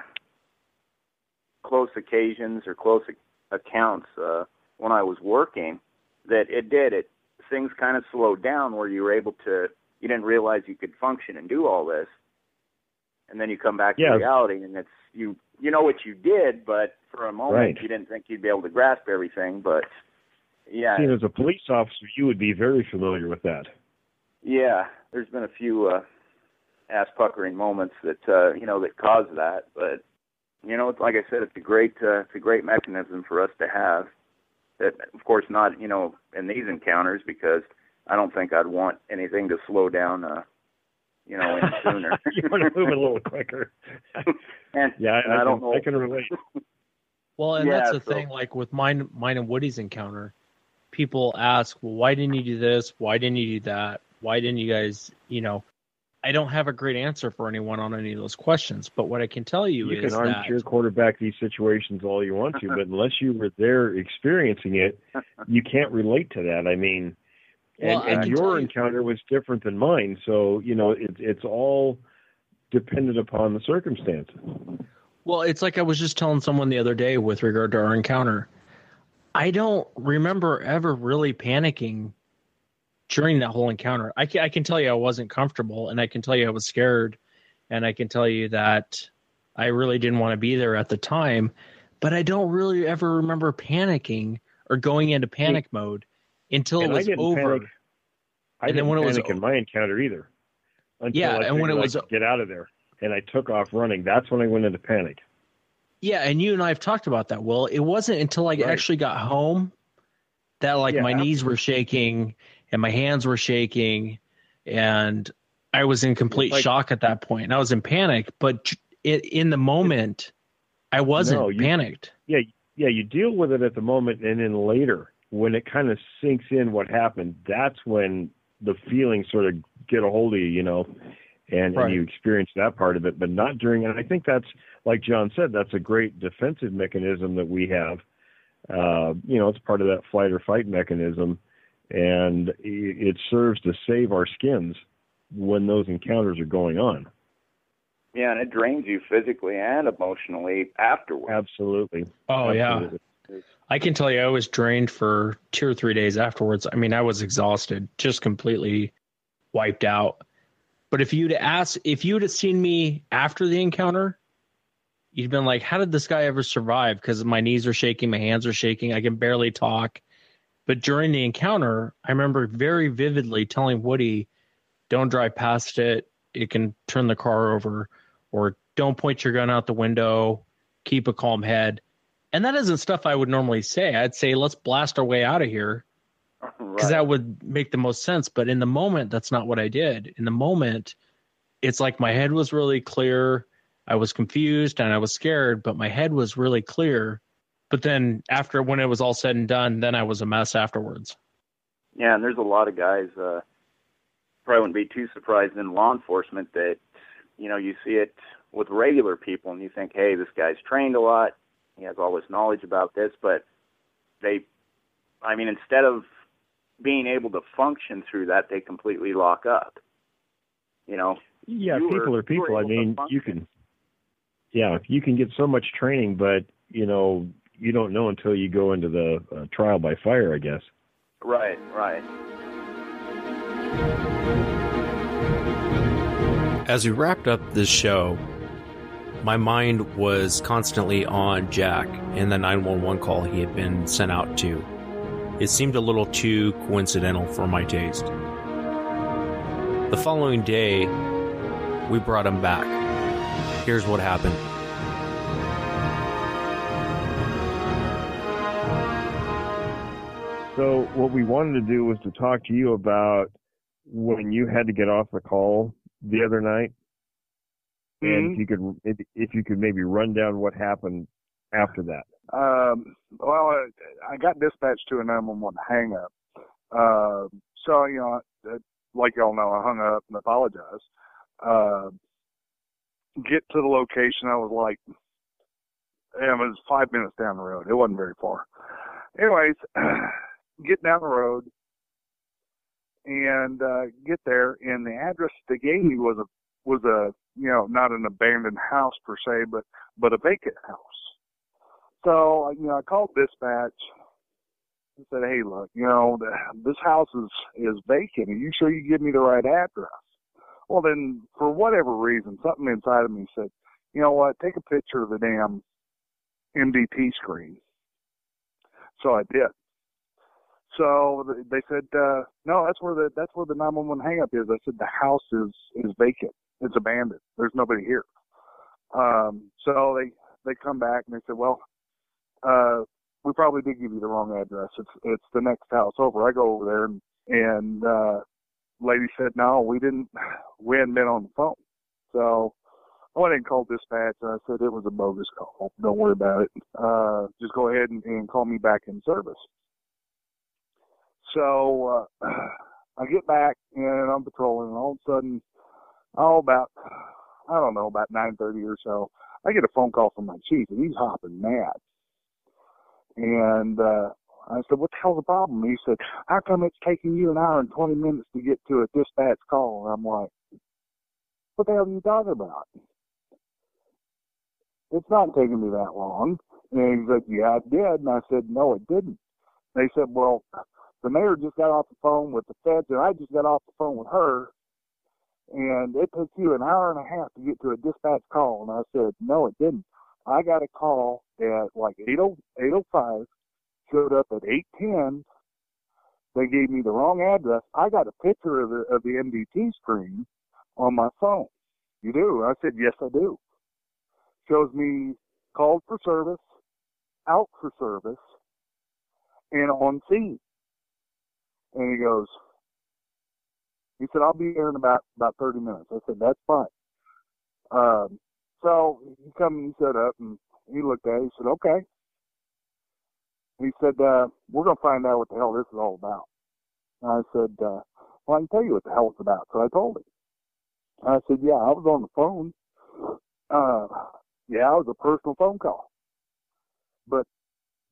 close occasions or close accounts uh, when I was working that it did it. Things kind of slowed down where you were able to. You didn't realize you could function and do all this, and then you come back Yeah. to reality, and it's you. You know what you did, but for a moment Right. you didn't think you'd be able to grasp everything. But yeah, See, as a police officer, you would be very familiar with that. yeah, there's been a few uh, ass puckering moments that uh, you know that cause that, but you know, it's like I said, it's a great uh, it's a great mechanism for us to have. That, of course, not you know in these encounters because I don't think I'd want anything to slow down. Uh, you know, any [laughs] sooner. you want to move a little quicker. [laughs] and, Yeah, I, and I, I don't can, know. I can relate. [laughs] Well, and Yeah, that's the so- thing. Like with mine, mine and Woody's encounter, people ask, "Well, why didn't you do this? Why didn't you do that? Why didn't you guys?" You know, I don't have a great answer for anyone on any of those questions. But what I can tell you, is You is can that armchair quarterback these situations all you want to, but unless you were there experiencing it, you can't relate to that. I mean, and, Well, I and can tell your you- encounter was different than mine, so you know it's it's all dependent upon the circumstances. Well, it's like I was just telling someone the other day with regard to our encounter. I don't remember ever really panicking during that whole encounter. I can, I can tell you I wasn't comfortable, and I can tell you I was scared, and I can tell you that I really didn't want to be there at the time. But I don't really ever remember panicking or going into panic mode until and it I was didn't over. panic. I And didn't when it was panic in my encounter either. Until Yeah, I and when it was- get out of there, and I took off running. That's when I went into panic. Yeah, and you and I have talked about that. Well, it wasn't until I Right. actually got home that like Yeah, my after- knees were shaking and my hands were shaking and I was in complete like- shock at that point. And I was in panic, but it, in the moment I wasn't No, you- panicked. yeah, yeah, you deal with it at the moment, and then later, when it kind of sinks in what happened, that's when the feelings sort of get a hold of you, you know, and, Right. and you experience that part of it, but not during. And I think that's, like John said, that's a great defensive mechanism that we have. Uh, you know, it's part of that flight or fight mechanism, and it serves to save our skins when those encounters are going on. Yeah, and it drains you physically and emotionally afterwards. Absolutely. Oh yeah. I can tell you I was drained for 2 or 3 days afterwards. I mean, I was exhausted, just completely wiped out. But if you'd asked if you'd have seen me after the encounter, you'd been like, "How did this guy ever survive?" Because my knees are shaking, my hands are shaking, I can barely talk. But during the encounter, I remember very vividly telling Woody, "Don't drive past it; it can turn the car over," or "Don't point your gun out the window; keep a calm head." And that isn't stuff I would normally say. I'd say, "Let's blast our way out of here." because that would make the most sense. But in the moment, that's not what I did. In the moment, it's like my head was really clear. I was confused and I was scared, but my head was really clear. But then after when it was all said and done, then I was a mess afterwards. Yeah, and there's a lot of guys. Uh, probably wouldn't be too surprised in law enforcement that you know you see it with regular people, and you think, hey, this guy's trained a lot. He has all this knowledge about this, but they, I mean, instead of being able to function through that, they completely lock up. You know. Yeah, You were- people are you people. I mean, you can. Yeah, you can get so much training, but you know, you don't know until you go into the uh, trial by fire. I guess. Right. Right. As we wrapped up this show, my mind was constantly on Jack and the 911 call he had been sent out to. It seemed a little too coincidental for my taste. The following day, we brought him back. Here's what happened. So what we wanted to do was to talk to you about when you had to get off the call the other night, and if you could if, if you could maybe run down what happened after that. Um, well, I, I got dispatched to a 911 hang up. Uh, so, you know, like y'all know, I hung up and apologized. Uh, get to the location, I was like, and it was five minutes down the road. It wasn't very far. Anyways, [clears throat] get down the road and uh, get there, and the address they gave me was a was a you know not an abandoned house per se, but but a vacant house. So you know I called dispatch and said, hey, look, you know the, this house is is vacant. Are you sure you give me the right address? Well, then for whatever reason, something inside of me said, you know what, take a picture of the damn MDT screen. So I did. So they said, uh, no, that's where the that's where the 911 hangup is. I said the house is is vacant. It's abandoned. There's nobody here. Um, so they they come back and they said, well, uh, we probably did give you the wrong address. It's it's the next house over. I go over there and and uh, lady said, no, we didn't. [sighs] We hadn't been on the phone. So I went and called dispatch and I said it was a bogus call. Don't worry about it. Uh, just go ahead and, and call me back in service. So uh, I get back and I'm patrolling, and all of a sudden, oh, about I don't know, about 9:30 or so, I get a phone call from my chief, and he's hopping mad. And uh, I said, "What the hell's the problem?" he said, "How come it's taking you an hour and 20 minutes to get to a dispatch call?" And I'm like, "What the hell are you talking about?" It's not taking me that long. And he said, "Yeah, it did." And I said, "No, it didn't." They said, "Well, the mayor just got off the phone with the feds, and I just got off the phone with her, and it took you an hour and a half to get to a dispatch call. And I said, no, it didn't. I got a call at like 8.05, showed up at 8.10. They gave me the wrong address. I got a picture of the, of the MDT screen on my phone. You do? I said, yes, I do. Shows me called for service, out for service, and on scene. And he goes, he said, I'll be here in about, about 30 minutes. I said, that's fine. Um, so he come and he set up and he looked at it. He said, okay. He said, uh, we're going to find out what the hell this is all about. And I said, uh, well, I can tell you what the hell it's about. So I told him. I said, yeah, I was on the phone. Uh, yeah, it was a personal phone call. But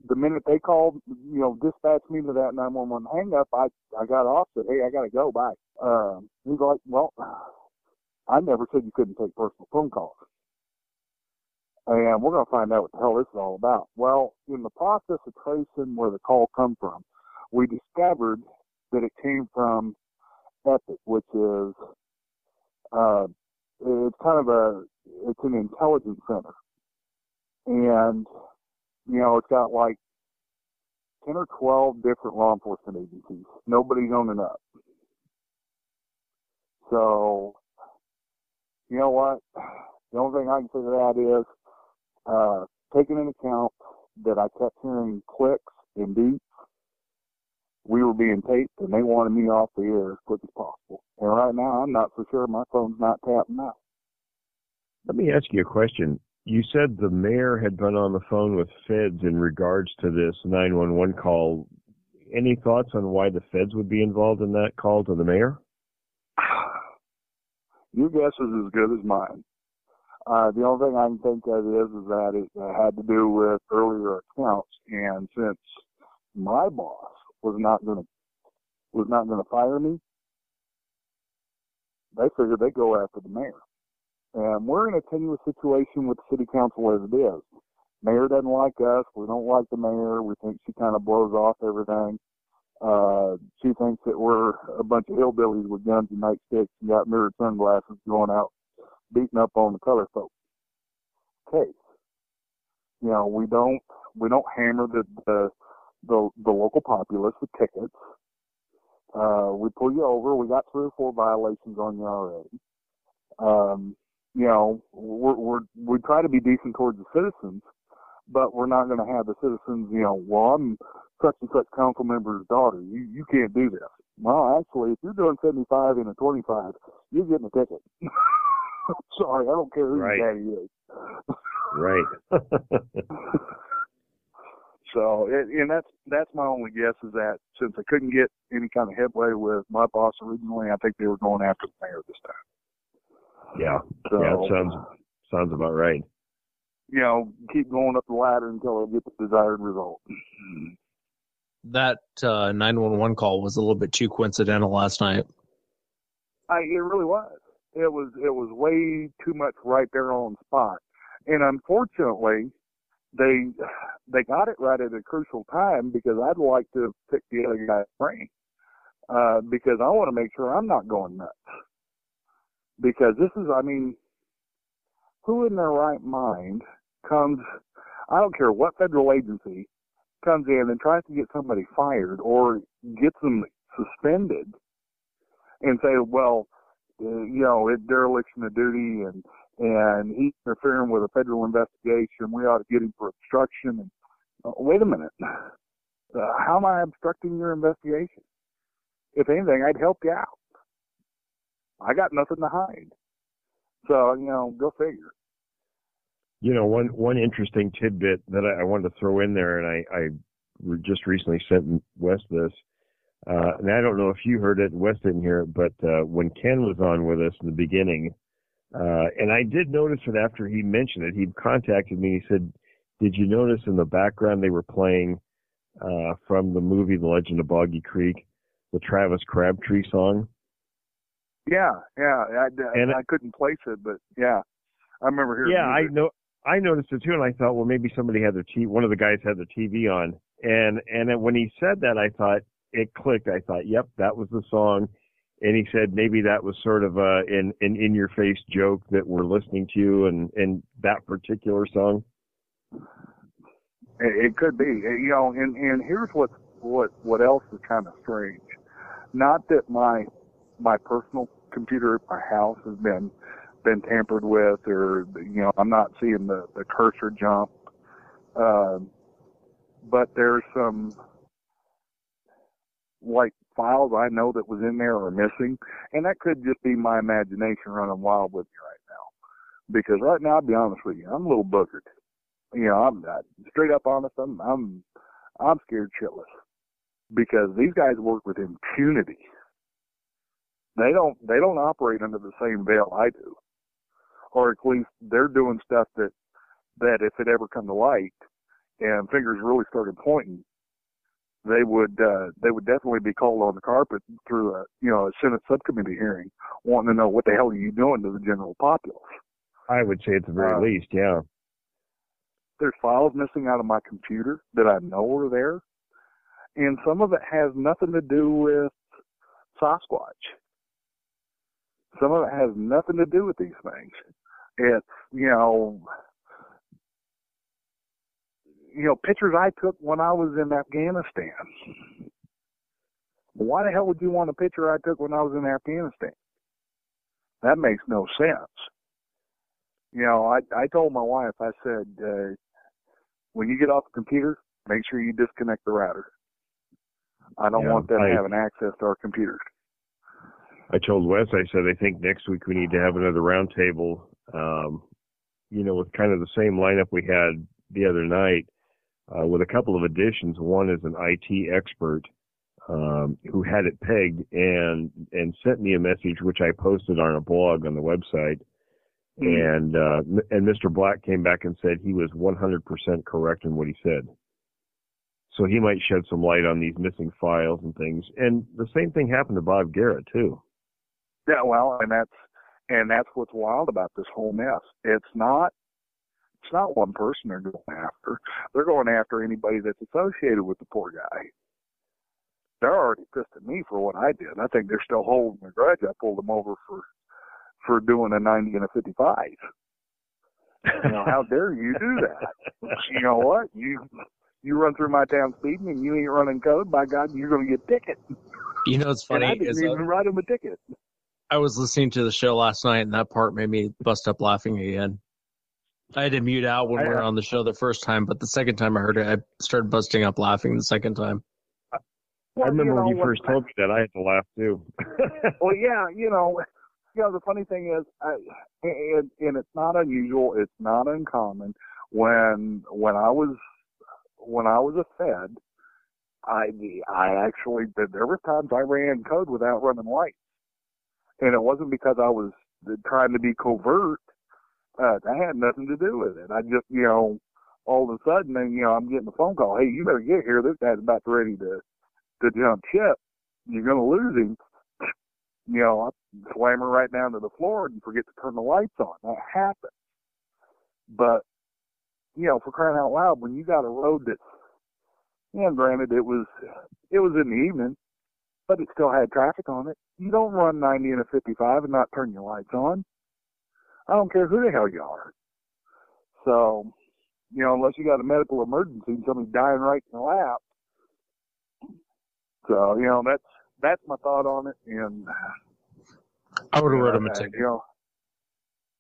the minute they called, you know, dispatched me to that 911 hang up, I, I got off, said, hey, I got to go, bye. Um, he's like, well, I never said you couldn't take personal phone calls. And we're going to find out what the hell this is all about. Well, in the process of tracing where the call come from, we discovered that it came from EPIC, which is, uh, it's kind of a, it's an intelligence center. And you know, it's got like 10 or 12 different law enforcement agencies. Nobody's owning up. So, you know what? The only thing I can figure out is, uh, taking into account that I kept hearing clicks and beeps, we were being taped and they wanted me off the air as quick as possible. And right now, I'm not for sure my phone's not tapping out. Let me ask you a question. You said the mayor had been on the phone with feds in regards to this 911 call. Any thoughts on why the feds would be involved in that call to the mayor? [sighs] Your guess is as good as mine. Uh, the only thing I can think of is, is that it had to do with earlier accounts, and since my boss was not going to was not going to fire me, they figured they'd go after the mayor. And we're in a tenuous situation with the city council as it is. Mayor doesn't like us. We don't like the mayor. We think she kind of blows off everything. Uh, she thinks that we're a bunch of hillbillies with guns and nightsticks and got mirrored sunglasses going out beating up on the color folks. Case. You know, we don't we don't hammer the the the, the local populace with tickets. Uh, we pull you over. We got three or four violations on you already. Um, you know, we're, we're, we try to be decent towards the citizens, but we're not going to have the citizens, you know, well, I'm such and such council member's daughter. You, you can't do this. Well, actually, if you're doing 75 and a 25, you're getting a ticket. [laughs] Sorry, I don't care who right. your daddy is. right. [laughs] So, and that's that's my only guess is that since they couldn't get any kind of headway with my boss originally, I think they were going after the mayor this time. Yeah, So, yeah, it sounds sounds about right. you know, keep going up the ladder until I get the desired result. That uh, 911 call was a little bit too coincidental last night. I, it really was. It was it was way too much right there on spot, and unfortunately, they they got it right at a crucial time because I'd like to pick the other guy's brain uh, because I want to make sure I'm not going nuts. Because this is, I mean, who in their right mind comes? I don't care what federal agency comes in and tries to get somebody fired or gets them suspended and say, well, uh, you know, it's dereliction of duty and and he's interfering with a federal investigation. We ought to get him for obstruction. And uh, wait a minute, uh, how am I obstructing your investigation? If anything, I'd help you out. I got nothing to hide. So you know, go figure. You know, one one interesting tidbit that I, I wanted to throw in there, and I, I just recently sent Wes this, uh, and I don't know if you heard it, Wes didn't hear it, but uh, when Ken was on with us in the beginning, uh, and I did notice it after he mentioned it, he contacted me. He said, "Did you notice in the background they were playing uh, from the movie The Legend of Boggy Creek, the Travis Crabtree song?" Yeah, yeah. I, I, And- I couldn't place it, but yeah, I remember hearing. Yeah, I know. I noticed it too, and I thought, well, maybe somebody had their t- one of the guys had their TV on, and and then when he said that, I thought it clicked. I thought, yep, that was the song. And he said maybe that was sort of a an, an in your face joke that we're listening to you and and that particular song. It, it could be, you know, and and here's what what what else is kind of strange. Not that my my personal computer at my house has been been tampered with, or you know, I'm not seeing the the cursor jump. Um, but there's some like files I know that was in there are missing, and that could just be my imagination running wild with me right now. Because right now, I'll be honest with you, I'm a little boogered you know, I'm uh, straight up honest. I'm I'm I'm scared shitless because these guys work with impunity. They don't they don't operate under the same veil I do, or at least they're doing stuff that that if it ever come to light and fingers really started pointing, they would uh, they would definitely be called on the carpet through a you know a Senate subcommittee hearing, wanting to know what the hell are you doing to the general populace. I would say at the very Uh, least, yeah. there's files missing out of my computer that I know are there, and some of it has nothing to do with Sasquatch. Some of it has nothing to do with these things. It's you know, you know, pictures I took when I was in Afghanistan. Why the hell would you want a picture I took when I was in Afghanistan? That makes no sense. You know, I I told my wife, I said, uh, when you get off the computer, make sure you disconnect the router. I don't Yeah, want them having access to our computers. I told Wes, I said, I think next week we need to have another roundtable, um, you know, with kind of the same lineup we had the other night, uh, with a couple of additions. One is an IT expert, um, who had it pegged and, and sent me a message, which I posted on a blog on the website. And, uh, and Mr. Black came back and said he was 100% correct in what he said. So he might shed some light on these missing files and things. And the same thing happened to Bob Garrett too. Yeah, well, and that's and that's what's wild about this whole mess. It's not it's not one person they're going after. They're going after anybody that's associated with the poor guy. They're already pissed at me for what I did. I think they're still holding a grudge. I pulled them over for for doing a 90 and a 55. You know, how dare you do that? You know what? You you run through my town speeding and you ain't running code. By God, you're to get ticket. You know And funny I didn't is uh, even write him a ticket. I was listening to the show last night, and that part made me bust up laughing again. I had to mute out when we were uh, on the show the first time, but the second time I heard it, I started busting up laughing the second time. I Well, remember know, when you first told me that, I had to laugh too. [laughs] well, yeah, you know, you know, the funny thing is, I, and, and it's not unusual, it's not uncommon when when I was when I was a Fed, I I actually there were times I ran code without running lights, and it wasn't because I was trying to be covert. Uh, that had nothing to do with it. I just you know all of a sudden, and you know I'm getting a phone call. Hey, you better get here. This guy's about ready to to jump ship. You're to lose him. You know, I slam her right down to the floor and forget to turn the lights on. That happens. But you know, for crying out loud, when you got a road that, yeah, granted it was, it was in the evening, but it still had traffic on it. You don't run 90 and a 55 and not turn your lights on. I don't care who the hell you are. So, you know, unless you got a medical emergency and somebody's dying right in your lap. So, you know, that's, that's my thought on it. And I would have wrote him a ticket. You know,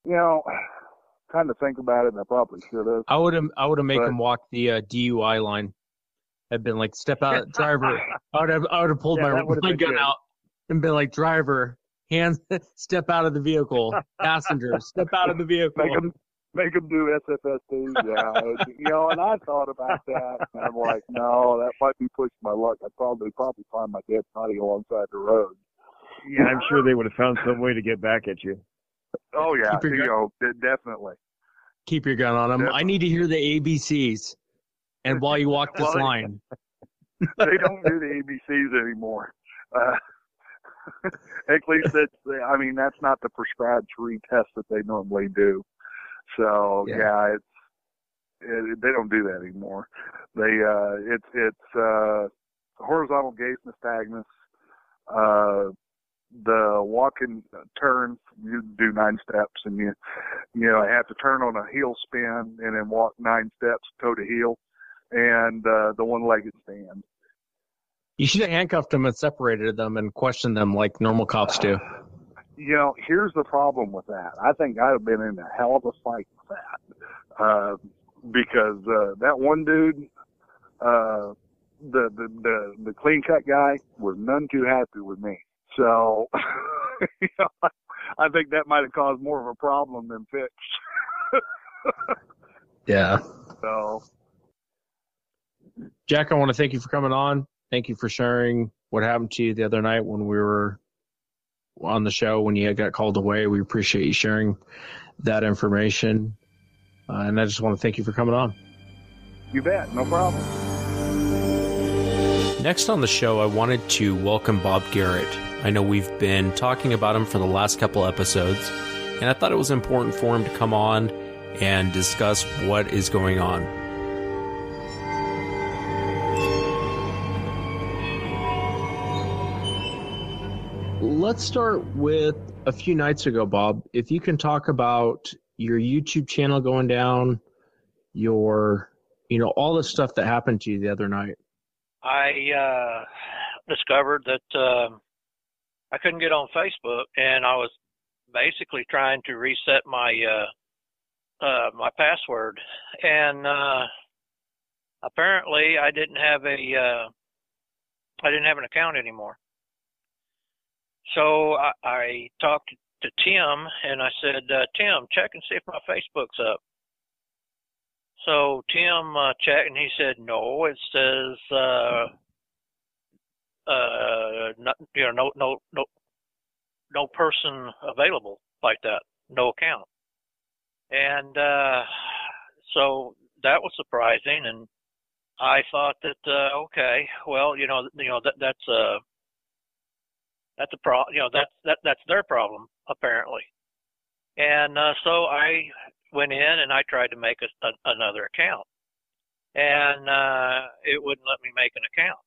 you know, [sighs] kind of think about it, and I probably should have. I would have I would have made him walk the uh, DUI line. I'd been like, step out, [laughs] driver. I would have I would have pulled Yeah, my, my gun good. out and been like, driver, hands, [laughs] step out of the vehicle. Passenger, step out of the vehicle. Make them, make them do SFST. Yeah, you know. And I thought about that, and I'm like, no, that might be pushing my luck. I'd probably probably find my dead body alongside the road. Yeah, I'm sure they would have found some way to get back at you. Oh yeah, Keep your you know, definitely. Keep your gun on him. I need to hear the ABCs. And while you walk this Well, line, [laughs] they don't do the ABCs anymore. Uh, [laughs] at least that's, I mean, that's not the prescribed three test that they normally do. So Yeah. yeah, it's, it, they don't do that anymore. They, uh, it's, it's, uh, horizontal gaze nystagmus, uh, the walk and turn, you do nine steps and you, you know, have to turn on a heel spin and then walk nine steps toe to heel and, uh, the one legged stand. you should have handcuffed them and separated them and questioned them like normal cops do. [sighs] you know, here's the problem with that. I think I'd have been in a hell of a fight with that. Uh, because, uh, that one dude, uh, the, the, the, the clean cut guy was none too happy with me. So, [laughs] you know, I think that might have caused more of a problem than fixed. [laughs] Yeah. so, Jack, I want to thank you for coming on. Thank you for sharing what happened to you the other night when we were on the show when you got called away. We appreciate you sharing that information. Uh, and I just want to thank you for coming on. you bet, no problem. Next on the show, I wanted to welcome Bob Garrett. I know we've been talking about him for the last couple episodes, and I thought it was important for him to come on and discuss what is going on. Let's start with a few nights ago, Bob. If you can talk about your YouTube channel going down, your, you know, all the stuff that happened to you the other night. I uh, discovered that um I couldn't get on Facebook, and I was basically trying to reset my uh, uh, my password, and uh, apparently I didn't have a uh, I didn't have an account anymore. So I, I talked to Tim, and I said, uh, Tim, check and see if my Facebook's up. So Tim uh, checked, and he said, no, it says. Uh, uh not, you know no no no no person available like that no account and uh so that was surprising and i thought that uh okay well you know you know that that's uh that's a pro you know that's that that's their problem apparently and uh so i went in and i tried to make a, a, another account and uh it wouldn't let me make an account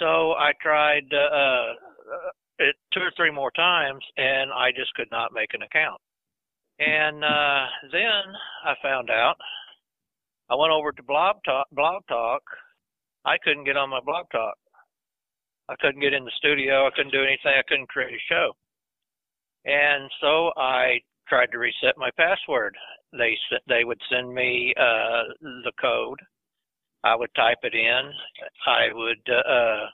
so I tried uh, uh, it two or three more times, and I just could not make an account. And uh, then I found out. I went over to Blog Talk. Blog Talk. I couldn't get on my Blog Talk. I couldn't get in the studio. I couldn't do anything. I couldn't create a show. And so I tried to reset my password. They they would send me uh, the code. I would type it in. I would uh,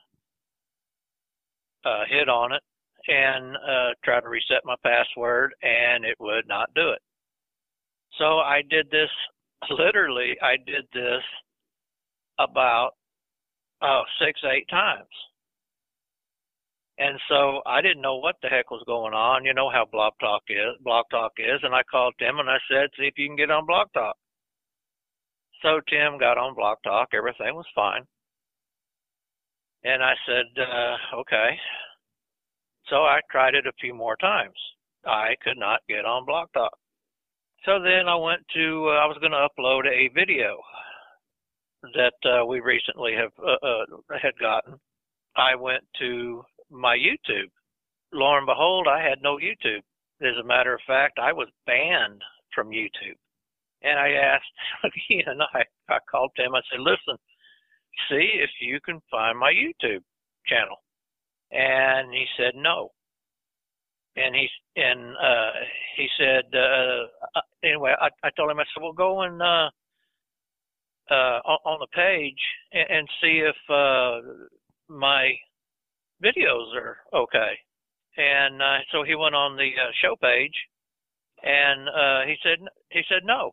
uh, hit on it and uh, try to reset my password, and it would not do it. So I did this literally. I did this about oh six eight times. And so I didn't know what the heck was going on. You know how Blog Talk is, Blog Talk is, and I called Tim and I said, "See if you can get on Blog Talk." So Tim got on Blog Talk. Everything was fine. And I said, uh, "Okay." So I tried it a few more times. I could not get on Blog Talk. So then I went to. Uh, I was going to upload a video that uh, we recently have uh, uh, had gotten. I went to my YouTube. Lo and behold, I had no YouTube. As a matter of fact, I was banned from YouTube. And I asked [laughs] again, I, I called Tim, I said, listen, see if you can find my YouTube channel. And he said no. And he and uh he said uh, uh anyway I, I told him I said well go and uh uh on, on the page and, and see if uh my videos are okay. And uh, so he went on the uh, show page, and uh, he said he said no.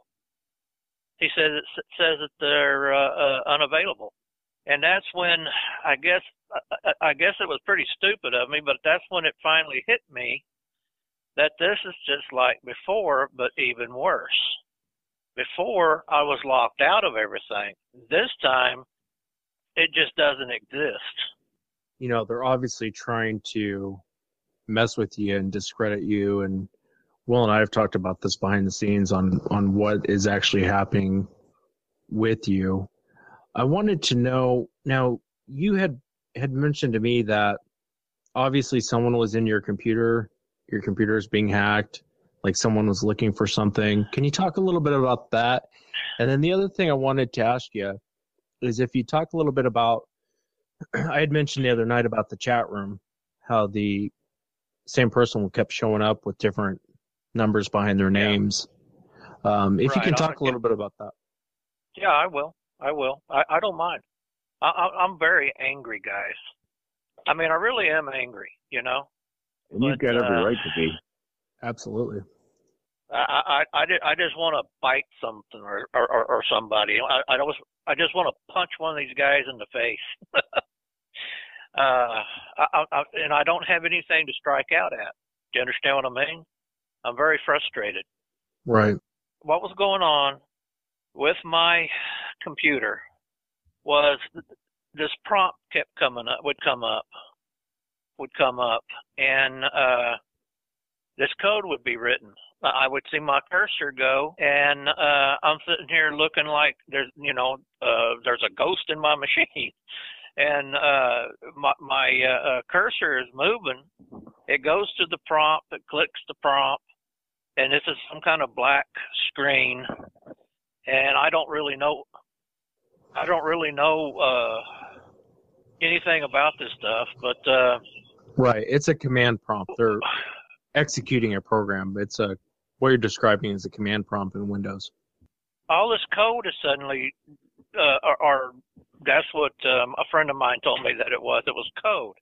He said it says that they're uh, uh, unavailable, and that's when I guess I, I guess it was pretty stupid of me, but that's when it finally hit me that this is just like before, but even worse. Before I was locked out of everything. This time, it just doesn't exist you know, they're obviously trying to mess with you and discredit you. And Will and I have talked about this behind the scenes on, on what is actually happening with you. I wanted to know now you had had mentioned to me that obviously someone was in your computer, your computer is being hacked, like someone was looking for something. Can you talk a little bit about that? And then the other thing I wanted to ask you is if you talk a little bit about [clears throat] I had mentioned the other night about the chat room, how the same person kept showing up with different numbers behind their names. Um, if right. you can talk a little bit about that. Yeah, I will. I will. I, I don't mind. I, I, I'm very angry, guys. I mean, I really am angry. You know. And you've got every uh, right to be. Absolutely. I I I, I just want to bite something or or, or somebody. I I was I just want to punch one of these guys in the face. [laughs] uh, I, I, and I don't have anything to strike out at. Do you understand what I mean? I'm very frustrated. Right. What was going on with my computer was this prompt kept coming up, would come up, would come up, and uh, this code would be written. I would see my cursor go, and uh, I'm sitting here looking like there's, you know, uh, there's a ghost in my [laughs] machine and uh, my, my uh, uh, cursor is moving. It goes to the prompt, it clicks the prompt, and this is some kind of black screen. And I don't really know. I don't really know uh, anything about this stuff, but uh, right, it's a command prompt. They're executing a program. It's a what you're describing is a command prompt in Windows. All this code is suddenly, uh, or, or that's what um, a friend of mine told me that it was. It was code.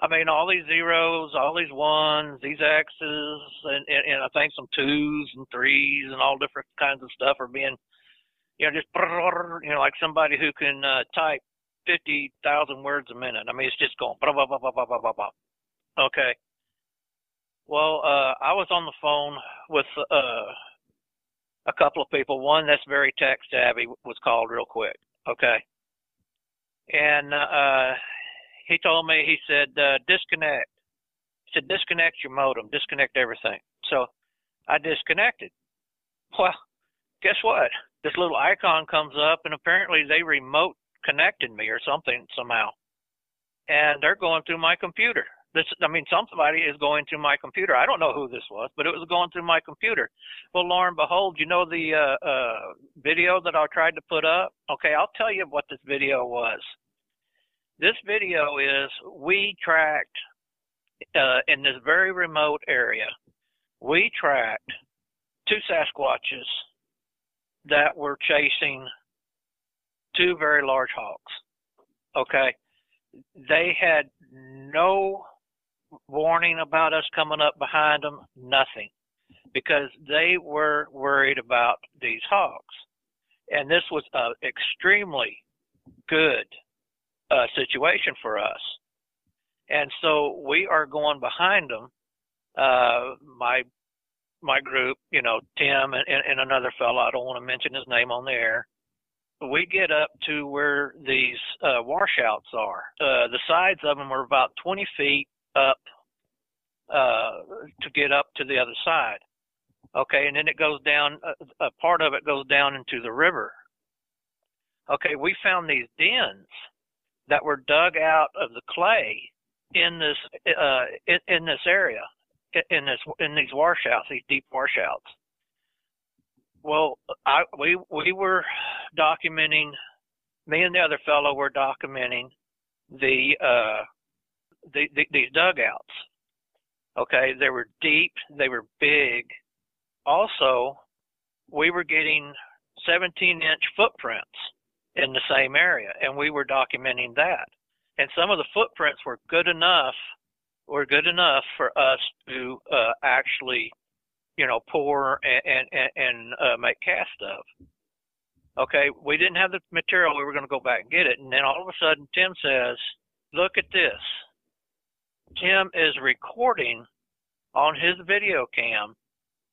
I mean, all these zeros, all these ones, these X's, and, and, and I think some twos and threes and all different kinds of stuff are being, you know, just, you know, like somebody who can uh, type 50,000 words a minute. I mean, it's just going, blah, blah, blah, blah, blah, blah, blah, blah. Okay. Well, uh, I was on the phone with uh, a couple of people. One that's very tech savvy was called real quick. Okay and uh, he told me he said uh, disconnect. He said disconnect your modem, disconnect everything. So I disconnected. Well, guess what? This little icon comes up, and apparently they remote connected me or something somehow, and they're going through my computer. This, I mean, somebody is going through my computer. I don't know who this was, but it was going through my computer. Well, and behold, you know the uh, uh, video that I tried to put up? Okay, I'll tell you what this video was. This video is we tracked uh, in this very remote area. We tracked two Sasquatches that were chasing two very large hawks Okay, they had no warning about us coming up behind them, nothing, because they were worried about these hogs. And this was an extremely good uh, situation for us. And so we are going behind them. Uh, my my group, you know, Tim and, and another fellow, I don't want to mention his name on the air. We get up to where these uh, washouts are. Uh, the sides of them are about 20 feet up uh, to get up to the other side. Okay, and then it goes down, a, a part of it goes down into the river. Okay, we found these dens that were dug out of the clay in this uh, in, in this area, in this in these washouts, these deep washouts. Well, I we we were documenting. Me and the other fellow were documenting the uh, the, the these dugouts. Okay, they were deep, they were big. Also, we were getting 17 inch footprints in the same area, and we were documenting that. And some of the footprints were good enough, were good enough for us to uh, actually, you know, pour and and, and uh, make cast of. Okay, we didn't have the material. We were going to go back and get it, and then all of a sudden, Tim says, "Look at this." Tim is recording on his video cam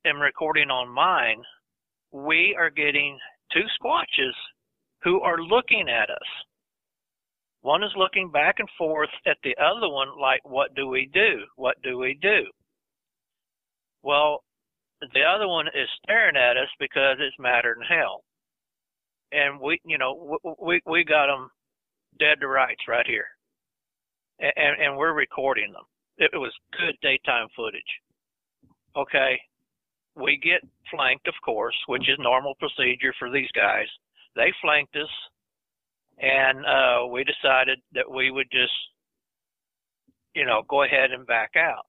and recording on mine. We are getting two squatches who are looking at us. One is looking back and forth at the other one, like, what do we do? What do we do? Well, the other one is staring at us because it's madder than hell. And we, you know, we, we got them dead to rights right here. And, and we're recording them. It was good daytime footage. Okay. We get flanked, of course, which is normal procedure for these guys they flanked us, and uh, we decided that we would just, you know, go ahead and back out.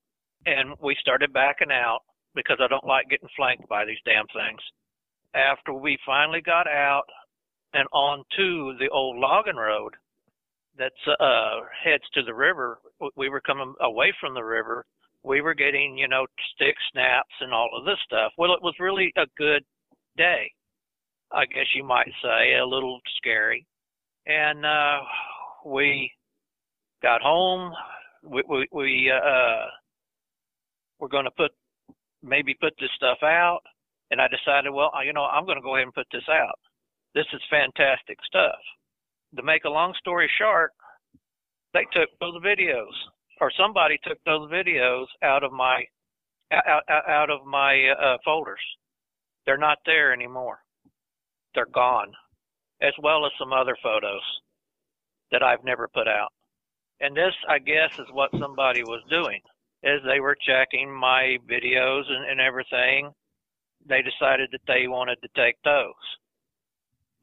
And we started backing out because I don't like getting flanked by these damn things. After we finally got out and onto the old logging road that uh, heads to the river, we were coming away from the river. We were getting, you know, stick snaps and all of this stuff. Well, it was really a good day. I guess you might say, a little scary. And uh, we got home. We we, we uh, we're going to put maybe put this stuff out. And I decided, well, you know, I'm going to go ahead and put this out. This is fantastic stuff. To make a long story short, they took those videos, or somebody took those videos out of my out, out of my uh, folders. They're not there anymore they're gone, as well as some other photos that I've never put out. And this, I guess, is what somebody was doing. As they were checking my videos and, and everything, they decided that they wanted to take those.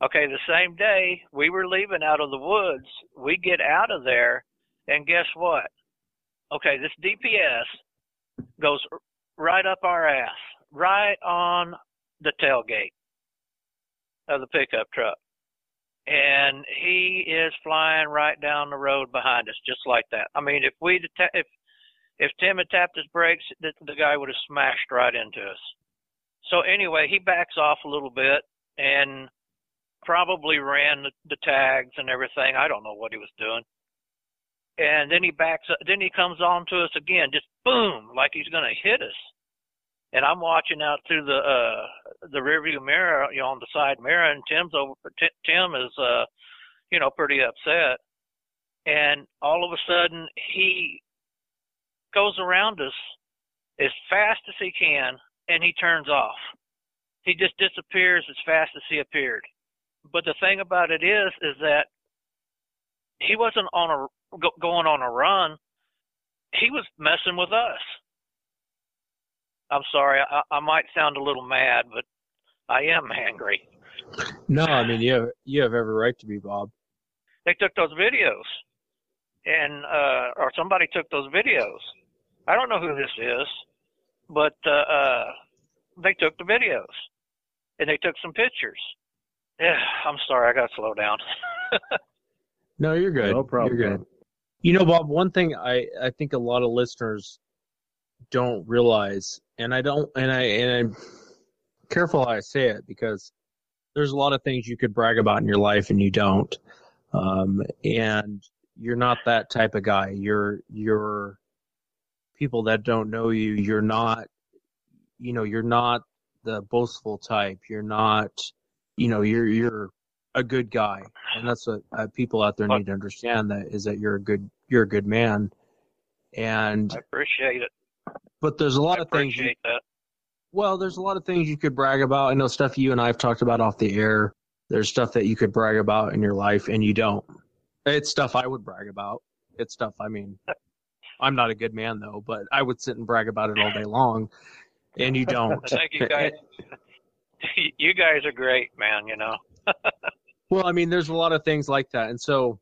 Okay, the same day we were leaving out of the woods, we get out of there, and guess what? Okay, this DPS goes right up our ass, right on the tailgate of the pickup truck. And he is flying right down the road behind us, just like that. I mean, if we if if Tim had tapped his brakes, the, the guy would have smashed right into us. So anyway, he backs off a little bit and probably ran the, tags and everything. I don't know what he was doing. And then he backs up, then he comes on to us again, just boom, like he's going to hit us and I'm watching out through the uh the rearview mirror, you know, on the side mirror, and Tim's over. T- Tim is, uh, you know, pretty upset, and all of a sudden he goes around us as fast as he can, and he turns off. He just disappears as fast as he appeared. But the thing about it is, is that he wasn't on a go, going on a run. He was messing with us I'm sorry, I, I might sound a little mad, but I am angry. No, I mean you have you have every right to be, Bob. They took those videos, and uh, or somebody took those videos. I don't know who this is, but uh, uh, they took the videos, and they took some pictures. Yeah, I'm sorry, I got to slow down. [laughs] no, you're good. No problem. You're good. You know, Bob. One thing I I think a lot of listeners don't realize, and I don't, and I, and I'm careful how I say it because there's a lot of things you could brag about in your life and you don't. um, and you're not that type of guy. You're you're people that don't know you. You're not, you know, you're not the boastful type. You're not, you know, you're you're a good guy, and that's what uh, people out there need to understand. That is that you're a good you're a good man, and I appreciate it. but there's a lot I of things. You, that. well, there's a lot of things you could brag about. I know stuff you and I have talked about off the air. There's stuff that you could brag about in your life, and you don't. It's stuff I would brag about. It's stuff. I mean, I'm not a good man though, but I would sit and brag about it all day long, and you don't. Thank you guys. [laughs] [laughs] you guys are great, man. You know. [laughs] Well, I mean, there's a lot of things like that, and so,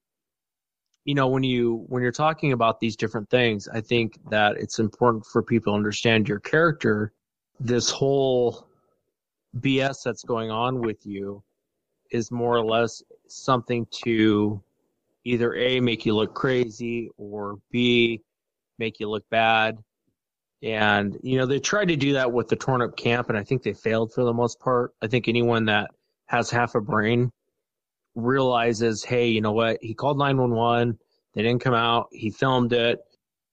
you know, when you when you're talking about these different things, I think that it's important for people to understand your character. This whole BS that's going on with you is more or less something to either a make you look crazy or b make you look bad. And you know, they tried to do that with the torn up camp, and I think they failed for the most part. I think anyone that has half a brain realizes, hey, you know what? He called 911. They didn't come out. He filmed it.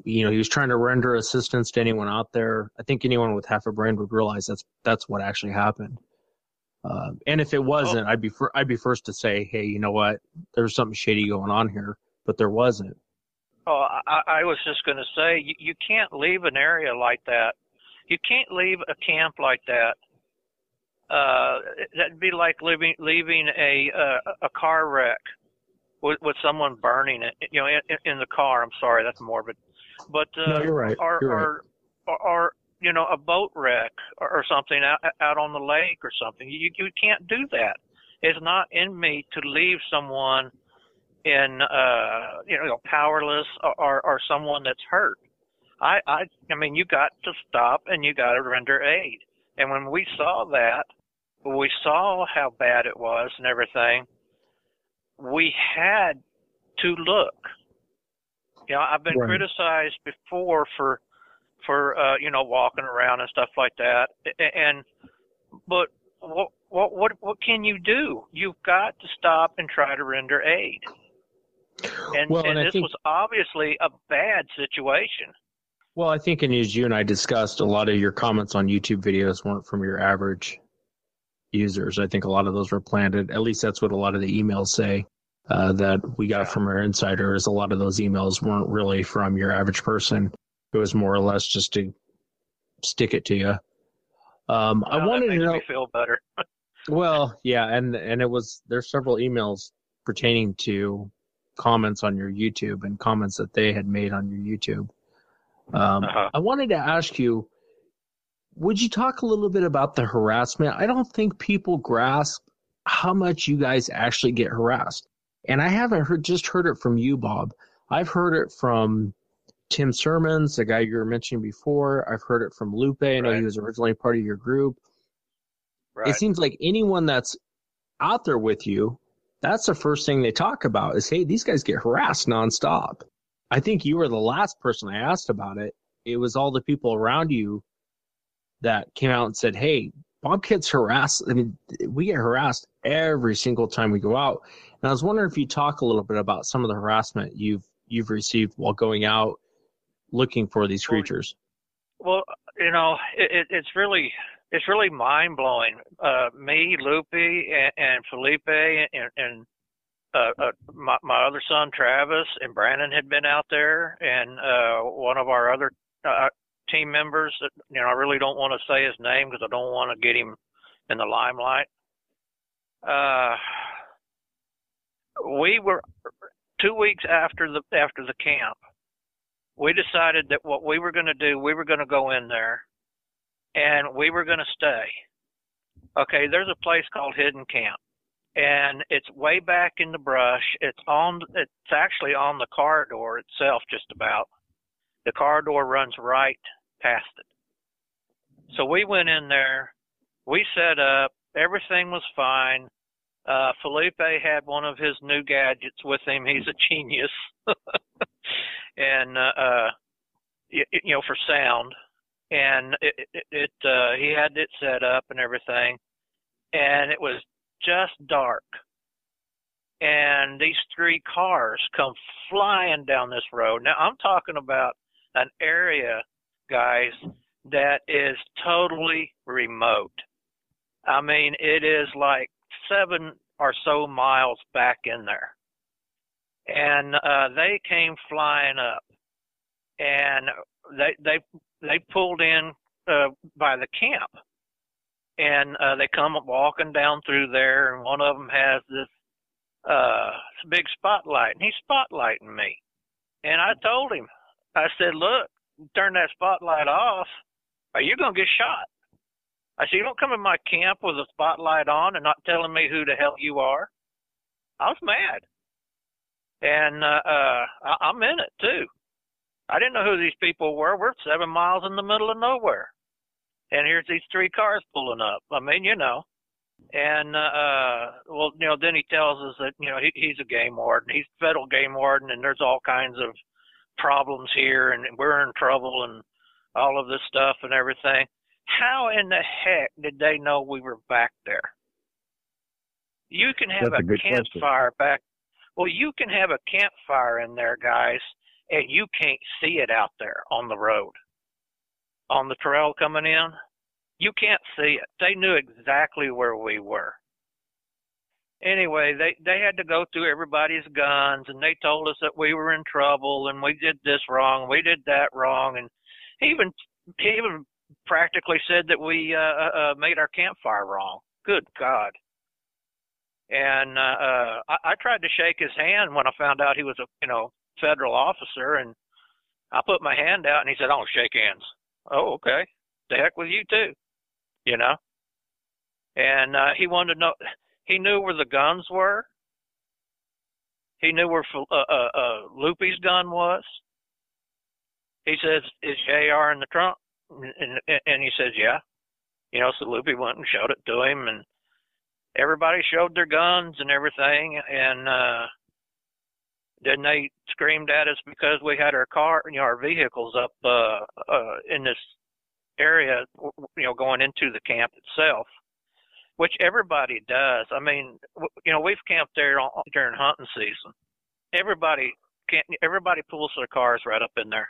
You know, he was trying to render assistance to anyone out there. I think anyone with half a brain would realize that's that's what actually happened. Uh, and if it wasn't, I'd be fir- I'd be first to say, hey, you know what? There's something shady going on here, but there wasn't. Oh, I, I was just going to say, you, you can't leave an area like that. You can't leave a camp like that. Uh, that'd be like leaving leaving a uh, a car wreck with with someone burning it, you know, in, in the car. I'm sorry, that's morbid, but uh, No, you're right. Or, You're right. or, or or you know, a boat wreck or, or something out out on the lake or something. You you can't do that. It's not in me to leave someone in uh you know powerless or, or someone that's hurt. I I I mean you got to stop and you got to render aid. And when we saw that, we saw how bad it was and everything, we had to look. You know, I've been Right. criticized before for for uh you know walking around and stuff like that. And but what what what what can you do? You've got to stop and try to render aid. And, Well, and, and this think- was obviously a bad situation. Well, I think, and as you and I discussed, a lot of your comments on YouTube videos weren't from your average users. I think a lot of those were planted. At least that's what a lot of the emails say uh, that we got from our insiders. A lot of those emails weren't really from your average person. It was more or less just to stick it to you. Um, I wanted to know. me feel better. [laughs] Well, yeah, and and it was there's several emails pertaining to comments on your YouTube and comments that they had made on your YouTube. Um, Uh-huh. I wanted to ask you, would you talk a little bit about the harassment? I don't think people grasp how much you guys actually get harassed, and I haven't heard just heard it from you, Bob. I've heard it from Tim Sermons, the guy you were mentioning before. I've heard it from Lupe. I know he was originally part of your group Right. it seems like anyone that's out there with you, that's the first thing they talk about is, hey, these guys get harassed nonstop. I think you were the last person I asked about it. It was all the people around you that came out and said, hey, Bob gets harassed. I mean, we get harassed every single time we go out. And I was wondering if you talk a little bit about some of the harassment you've you've received while going out looking for these creatures. Well, you know, it, it, it's really it's really mind blowing. Uh, me, Lupe, and, and Felipe, and, and uh, uh, my, my other son Travis and Brandon had been out there, and uh, one of our other uh, team members. That, you know, I really don't want to say his name because I don't want to get him in the limelight. Uh, we were two weeks after the after the camp we decided that what we were going to do, we were going to go in there and we were going to stay. Okay, there's a place called Hidden Camp and it's way back in the brush. It's on, it's actually on the corridor itself, just about. The corridor runs right past it. So we went in there, we set up, everything was fine. Uh, Felipe had one of his new gadgets with him. He's a genius. [laughs] and, uh, uh, you, you know, for sound. And it, it, it, uh, he had it set up and everything. And it was just dark. and these three cars come flying down this road. Now I'm talking about an area, guys, that is totally remote. I mean, it is like seven or so miles back in there. And uh, they came flying up, and they they they pulled in uh, by the camp, and uh, they come walking down through there, and one of them has this uh big spotlight, and he's spotlighting me. And I told him, I said, "Look, turn that spotlight off, or you're gonna get shot." I said, "You don't come in my camp with a spotlight on and not telling me who the hell you are." I was mad, and uh, uh I, I'm in it too. I didn't know who these people were. We're seven miles in the middle of nowhere, and here's these three cars pulling up. I mean, you know. And uh, uh well, you know, then he tells us that you know he, he's a game warden. He's federal game warden, and there's all kinds of problems here, and we're in trouble, and all of this stuff and everything. How in the heck did they know we were back there? You can have That's a a good question. campfire back. Well, you can have a campfire in there, guys, and you can't see it out there on the road, on the trail coming in. You can't see it. They knew exactly where we were. Anyway, they they had to go through everybody's guns, and they told us that we were in trouble, and we did this wrong, we did that wrong, and even even practically said that we uh, uh, uh, made our campfire wrong. Good God! And uh, uh, I, I tried to shake his hand when I found out he was a you know federal officer, and I put my hand out, and he said, "I don't shake hands." Oh, okay. The heck with you too, you know. And uh, he wanted to know. He knew where the guns were. He knew where uh, uh, uh, Lupe's gun was. He says, "Is JR in the trunk?" And, and, and he says, "Yeah." You know, so Loopy went and showed it to him, and everybody showed their guns and everything, and uh then they screamed at us because we had our car, you know, our vehicles up uh, uh, in this area, you know, going into the camp itself, which everybody does. I mean, you know, we've camped there on, during hunting season. Everybody can't. Everybody pulls their cars right up in there.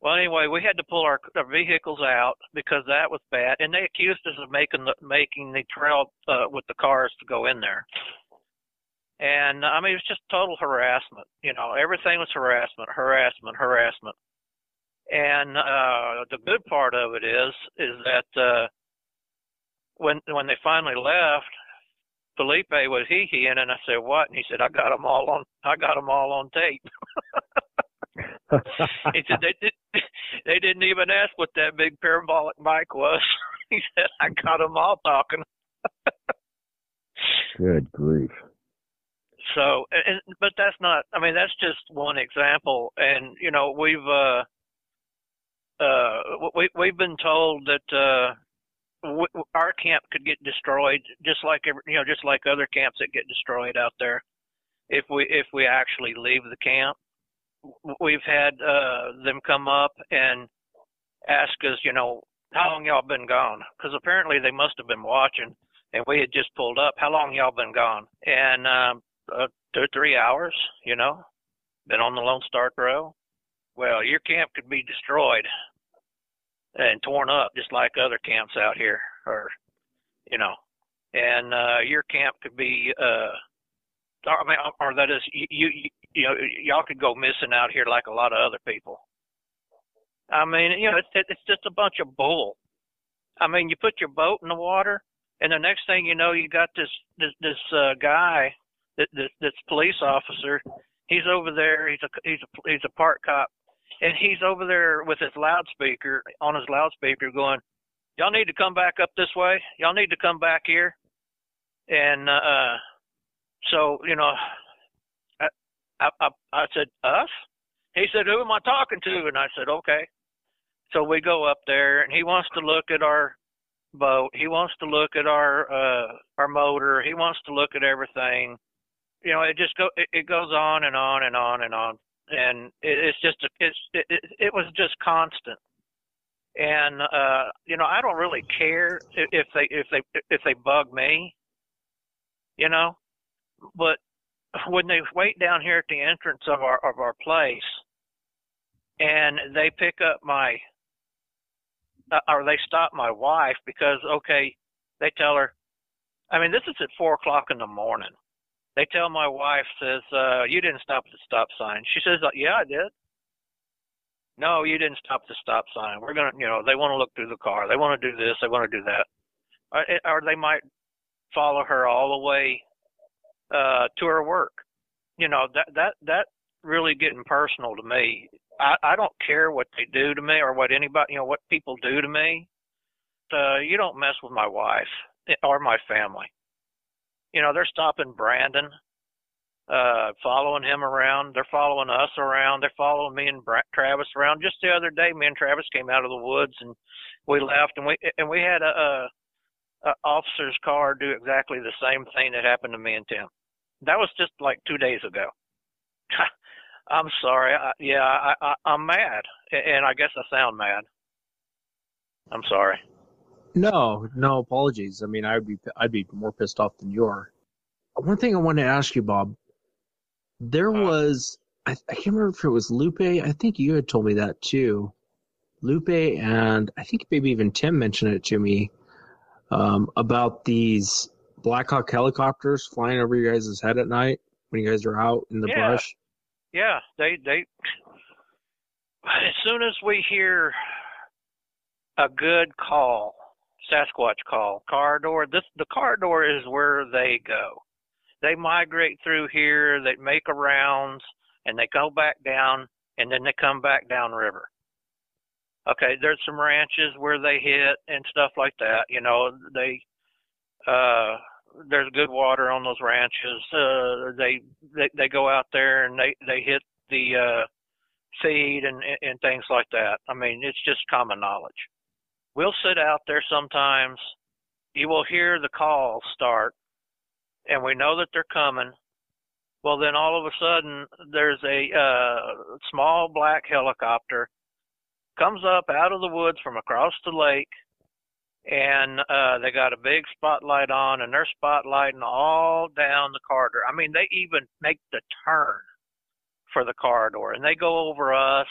Well, anyway, we had to pull our, our vehicles out because that was bad, and they accused us of making the making the trail uh, with the cars to go in there. And I mean, it was just total harassment. You know, everything was harassment, harassment, harassment. And uh, the good part of it is, is that uh, when when they finally left, Felipe was he he and I said what? And he said I got them all on I got them all on tape. [laughs] he said they did they didn't even ask what that big parabolic mic was. [laughs] he said I got them all talking. [laughs] Good grief. So, and but that's not. I mean, that's just one example. And you know, we've uh, uh, we we've been told that uh, w- our camp could get destroyed, just like every, you know, just like other camps that get destroyed out there. If we if we actually leave the camp, we've had uh, them come up and ask us, you know, how long y'all been gone? Because apparently they must have been watching, and we had just pulled up. How long y'all been gone? And um, uh, two or three hours, you know, been on the Lone Star Trail. Well, your camp could be destroyed and torn up just like other camps out here, or you know, and uh, your camp could be, uh, I mean, or that is, you, you, you know, y'all could go missing out here like a lot of other people. I mean, you know, it's it's just a bunch of bull. I mean, you put your boat in the water, and the next thing you know, you got this this this uh, guy this, police officer. He's over there. He's a he's a he's a park cop, and he's over there with his loudspeaker on his loudspeaker going, "Y'all need to come back up this way. Y'all need to come back here." And uh, so you know, I, I I I said us. He said, "Who am I talking to?" And I said, "Okay." So we go up there, and he wants to look at our boat. He wants to look at our uh our motor. He wants to look at everything you know, it just go it, it goes on and on and on and on, and it, it's just it's it, it, it was just constant. And uh, you know, I don't really care if they if they if they bug me, you know, but when they wait down here at the entrance of our of our place, and they pick up my uh, or they stop my wife because okay, they tell her. I mean, this is at four o'clock in the morning. They tell my wife says, uh, "You didn't stop at the stop sign." She says, uh, "Yeah, I did." No, you didn't stop at the stop sign. We're gonna, you know, they want to look through the car. They want to do this. They want to do that, or, or they might follow her all the way uh, to her work. You know that that that really getting personal to me. I, I don't care what they do to me or what anybody, you know, what people do to me. Uh, you don't mess with my wife or my family. You know, they're stopping Brandon, uh, following him around. They're following us around. They're following me and Travis around. Just the other day, me and Travis came out of the woods and we left, and we and we had a, a, a officer's car do exactly the same thing that happened to me and Tim. That was just like two days ago. [laughs] I'm sorry. I, yeah, I, I, I'm mad, and I guess I sound mad. I'm sorry. No, no apologies. I mean, I'd be I'd be more pissed off than you are. One thing I wanted to ask you, Bob. There was I, I can't remember if it was Lupe. I think you had told me that too. Lupe and I think maybe even Tim mentioned it to me um, about these Blackhawk helicopters flying over you guys' head at night when you guys are out in the Yeah. brush. Yeah, they they. As soon as we hear a good call, Sasquatch call, corridor. This the corridor is where they go. They migrate through here. They make rounds, and they go back down, and then they come back down river. Okay, there's some ranches where they hit and stuff like that. You know, they uh there's good water on those ranches. Uh they they they go out there and they they hit the uh feed and and things like that. I mean, it's just common knowledge. We'll sit out there sometimes. You will hear the call start and we know that they're coming. Well, then all of a sudden there's a uh small black helicopter comes up out of the woods from across the lake and uh they got a big spotlight on and they're spotlighting all down the corridor. I mean, they even make the turn for the corridor and they go over us.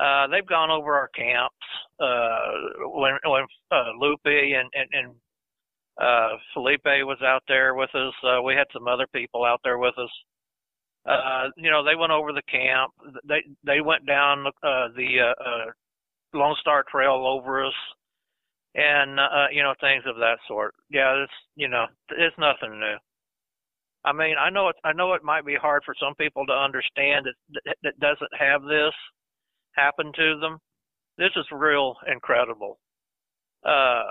Uh they've gone over our camps uh when when uh Lupe and and, and uh Felipe was out there with us. Uh we had some other people out there with us. Uh you know, they went over the camp. They they went down uh the uh, uh Lone Star Trail over us and uh you know things of that sort. Yeah, it's you know it's nothing new. I mean, I know it. I know it might be hard for some people to understand that that, that doesn't have this happen to them. This is real incredible. Uh,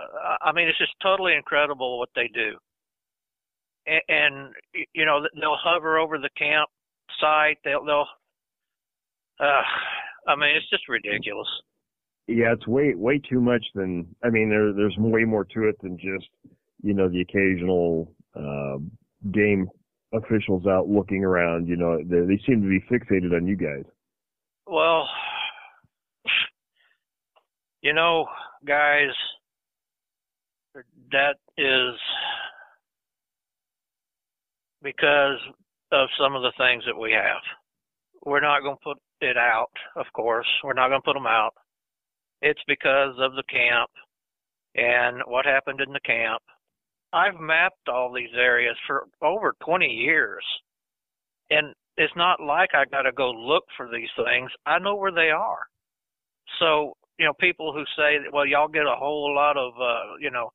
I mean, it's just totally incredible what they do. And, and you know, they'll hover over the campsite. They'll they'll. Uh, I mean, it's just ridiculous. Yeah, it's way way too much than I mean there there's way more to it than just you know the occasional uh, game officials out looking around. You know they they seem to be fixated on you guys. Well, you know, guys, that is because of some of the things that we have. We're not going to put it out, of course. We're not going to put them out. It's because of the camp and what happened in the camp. I've mapped all these areas for over 20 years. And it's not like I got to go look for these things. I know where they are. So, you know, people who say, that, well, y'all get a whole lot of, uh, you know,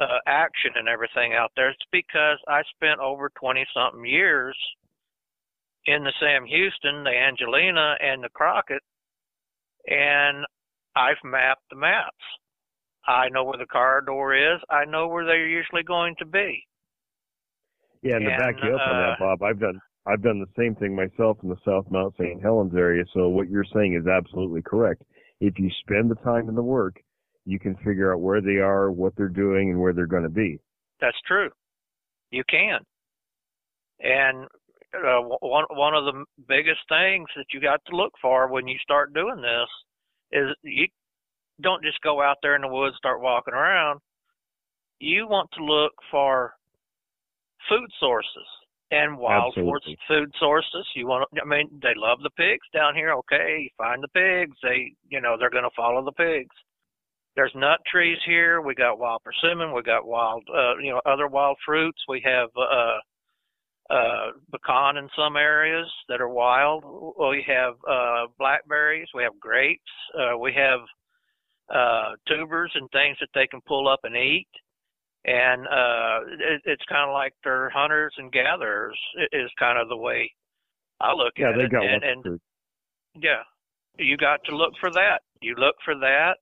uh, action and everything out there, it's because I spent over 20 something years in the Sam Houston, the Angelina, and the Crockett, and I've mapped the maps. I know where the corridor is. I know where they're usually going to be. Yeah, and to back you up on uh, that, Bob, I've done I've done the same thing myself in the South Mount St. Helens area. So what you're saying is absolutely correct. If you spend the time and the work, you can figure out where they are, what they're doing, and where they're going to be. That's true. You can. And uh, one one of the biggest things that you got to look for when you start doing this is you don't just go out there in the woods start walking around. You want to look for food sources. And wild Absolutely. food sources. You want I mean, they love the pigs down here. Okay, you find the pigs. They, you know, they're going to follow the pigs. There's nut trees here. We got wild persimmon. We got wild, uh, you know, other wild fruits. We have, uh, uh, pecan in some areas that are wild. We have, uh, blackberries. We have grapes. Uh, we have, uh, tubers and things that they can pull up and eat and uh it, it's kind of like they're hunters and gatherers is kind of the way I look Yeah, at they it. got and, lots of and yeah, you got to look for that. You look for that.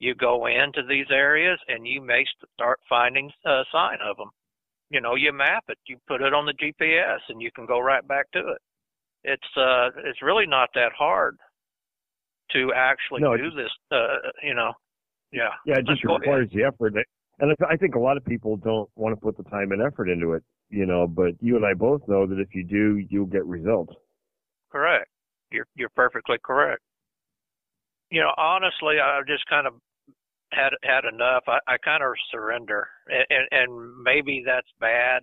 You go into these areas and you may start finding a sign of them. You know, you map it. You put it on the GPS and you can go right back to it. It's uh, it's really not that hard to actually No, do this. Uh, you know, yeah. Yeah, it just ahead. requires the effort. And I think a lot of people don't want to put the time and effort into it, you know, but you and I both know that if you do, you'll get results. Correct. You're you're perfectly correct. You know, honestly, I just kind of had had enough. I, I kind of surrender, and, and and maybe that's bad.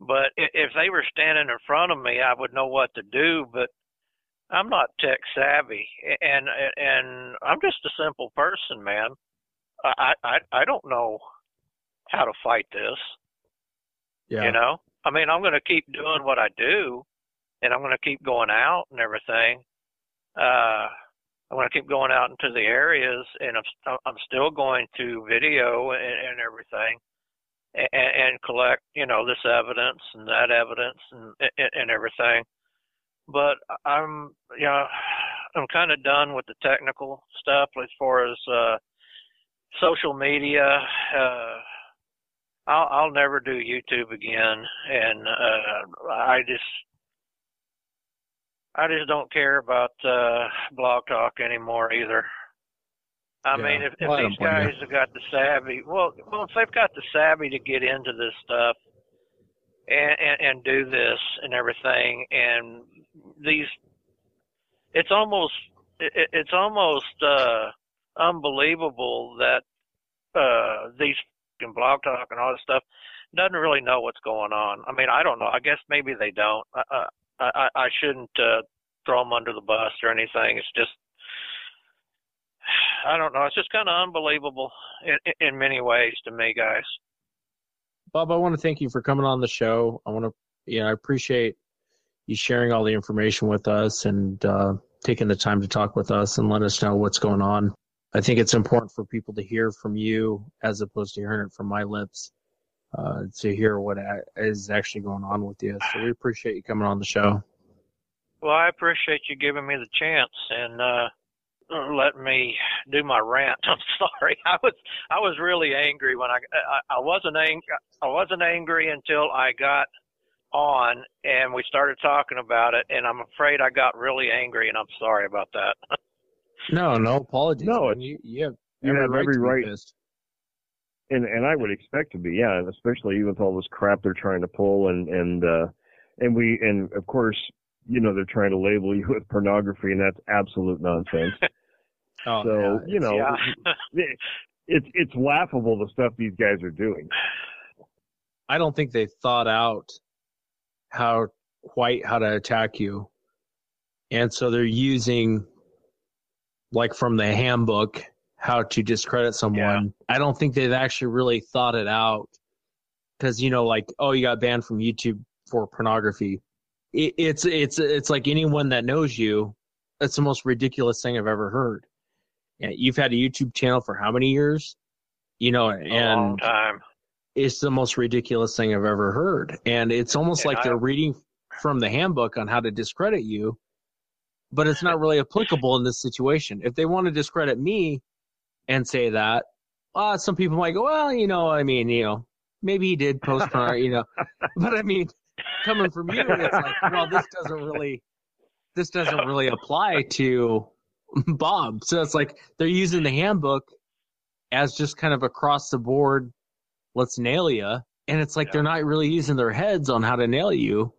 But if they were standing in front of me, I would know what to do. But I'm not tech savvy, and and I'm just a simple person, man. I I I don't know how to fight this. Yeah. You know, I mean, I'm going to keep doing what I do, and I'm going to keep going out and everything. Uh, I'm going to keep going out into the areas, and I'm I'm still going to video and, and everything, and, and collect you know this evidence and that evidence and and, and everything. But I'm you know I'm kind of done with the technical stuff as far as uh, social media. Uh, I'll I'll never do YouTube again, and uh, I just I just don't care about uh, Blog Talk anymore either. I Yeah. mean, if, if Well, these guys have got the savvy, well, well, if they've got the savvy to get into this stuff and and, and do this and everything, and these, it's almost it, it's almost uh, unbelievable that uh, these and blog talk and all this stuff doesn't really know what's going on. I mean, I don't know. I guess maybe they don't. I I I, shouldn't uh, throw them under the bus or anything. It's just [sighs] I don't know. It's just kind of unbelievable in, in many ways to me, guys. Bob, I want to thank you for coming on the show. I want to, you know, I appreciate you sharing all the information with us and uh, taking the time to talk with us and let us know what's going on. I think it's important for people to hear from you as opposed to hearing it from my lips, uh, to hear what is actually going on with you. So we appreciate you coming on the show. Well, I appreciate you giving me the chance and uh letting me do my rant. [laughs] I'm sorry. [laughs] I was I was really angry when I I, I wasn't ang- I wasn't angry until I got on and we started talking about it and I'm afraid I got really angry and I'm sorry about that. [laughs] No, no apologies. No, man. you, you have You every have right every to be right. pissed. and and I would expect to be, yeah, and especially with all this crap they're trying to pull, and and uh, and we and of course, you know, they're trying to label you [laughs] with pornography, and that's absolute nonsense. [laughs] Oh, so yeah, you know, yeah. [laughs] it, it's it's laughable the stuff these guys are doing. I don't think they thought out how quite how to attack you. And so they're using like from the handbook how to discredit someone. I don't think they've actually really thought it out cuz you know like oh you got banned from YouTube for pornography. It, it's it's it's like anyone that knows you that's the most ridiculous thing I've ever heard. Yeah, you've had a YouTube channel for how many years? You know, a long and time. it's the most ridiculous thing I've ever heard. And it's almost And like I- they're reading from the handbook on how to discredit you, but it's not really applicable in this situation. If they want to discredit me and say that, uh, some people might go, well, you know, I mean, you know, maybe he did post [laughs] porn, you know, but I mean, coming from you, it's like, well, this doesn't really, this doesn't really apply to Bob. So it's like they're using the handbook as just kind of across the board, let's nail you. And it's like they're not really using their heads on how to nail you.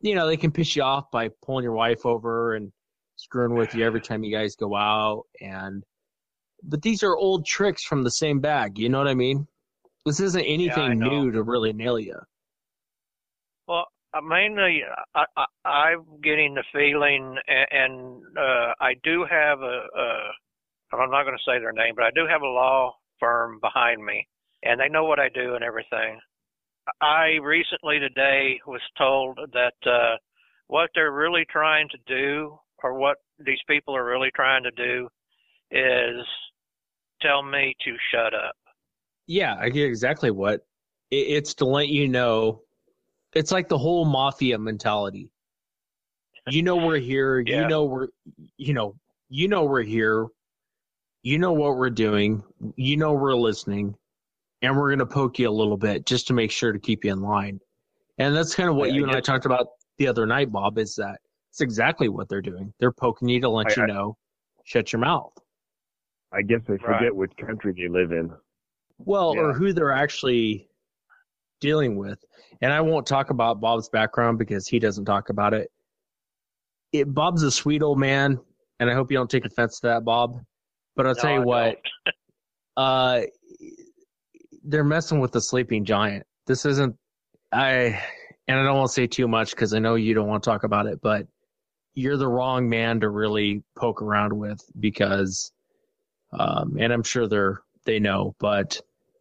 You know, they can piss you off by pulling your wife over and screwing with you every time you guys go out. And, but these are old tricks from the same bag. You know what I mean? This isn't anything know. new to really nail you. Well, mainly, I, I, I'm getting the feeling, and, and uh, I do have a, a. I'm not going to say their name, but I do have a law firm behind me, and they know what I do and everything. I recently today was told that uh, what they're really trying to do, or what these people are really trying to do, is tell me to shut up. Yeah, I get exactly what it's to let you know. It's like the whole mafia mentality. You know we're here. Yeah. You know we're. You know. You know we're here. You know what we're doing. You know we're listening, and we're gonna poke you a little bit just to make sure to keep you in line. And that's kind of what I- I you and I talked about the other night, Bob. Is that it's exactly what they're doing. They're poking you to let I- you I- know, shut your mouth. I guess they forget Right. which country they live in. Well, or who they're actually dealing with. And I won't talk about Bob's background because he doesn't talk about it. it Bob's a sweet old man, and I hope you don't take offense to that, Bob. But I'll No, tell you I what, uh, they're messing with the sleeping giant. This isn't, I, and I don't want to say too much because I know you don't want to talk about it, but you're the wrong man to really poke around with because, um, and I'm sure they're, they know, but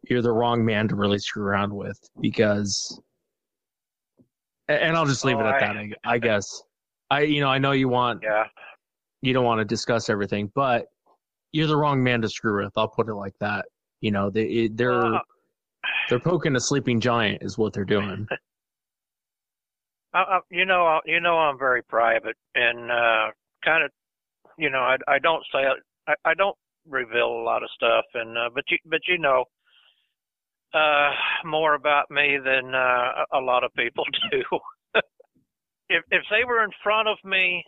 you're the wrong man to really screw around with because, and I'll just leave Oh, it at I- that, I, I [laughs] guess. I, you know, I know you want, Yeah. you don't want to discuss everything, but you're the wrong man to screw with. I'll put it like that. You know, they they're. Well, they're poking a sleeping giant is what they're doing. [laughs] I, I, you know, I- you know, I'm very private and uh, kind of, you know, I, I don't say, I, I don't reveal a lot of stuff, and uh, but you, but you know, uh, more about me than uh, a lot of people [laughs] do. if if they were in front of me,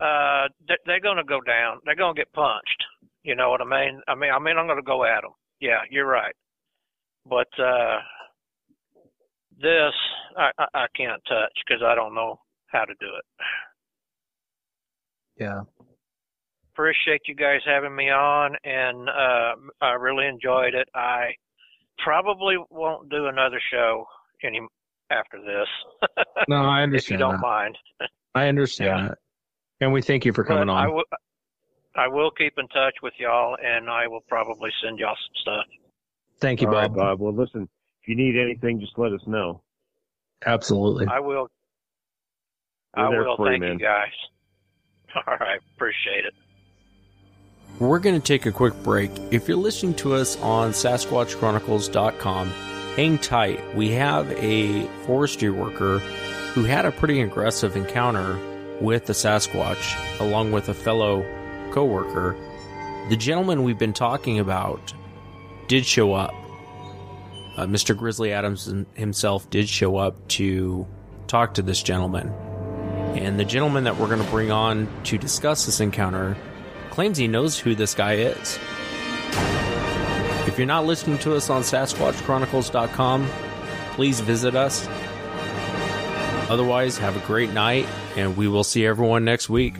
uh, they, they're going to go down. They're going to get punched. You know what I mean? I mean, I mean, I'm going to go at them. Yeah, you're right. But uh, this, I, I, I can't touch because I don't know how to do it. Yeah. Appreciate you guys having me on, and uh, I really enjoyed it. I probably won't do another show any after this. [laughs] No, I if you understand don't that. mind. I understand that. And we thank you for coming But on. I will. I will keep in touch with y'all, and I will probably send y'all some stuff. Thank you, All right, Bob. Bob. Well, listen, if you need anything, just let us know. Absolutely. I will. We're I will. Thank you, man. guys. [laughs] All right, appreciate it. We're going to take a quick break. If you're listening to us on SasquatchChronicles.com, hang tight. We have a forestry worker who had a pretty aggressive encounter with the Sasquatch, along with a fellow coworker. The gentleman we've been talking about did show up. Uh, Mr. Grizzly Adams himself did show up to talk to this gentleman. And the gentleman that we're going to bring on to discuss this encounter claims he knows who this guy is. If you're not listening to us on SasquatchChronicles.com, please visit us. Otherwise, have a great night, and we will see everyone next week.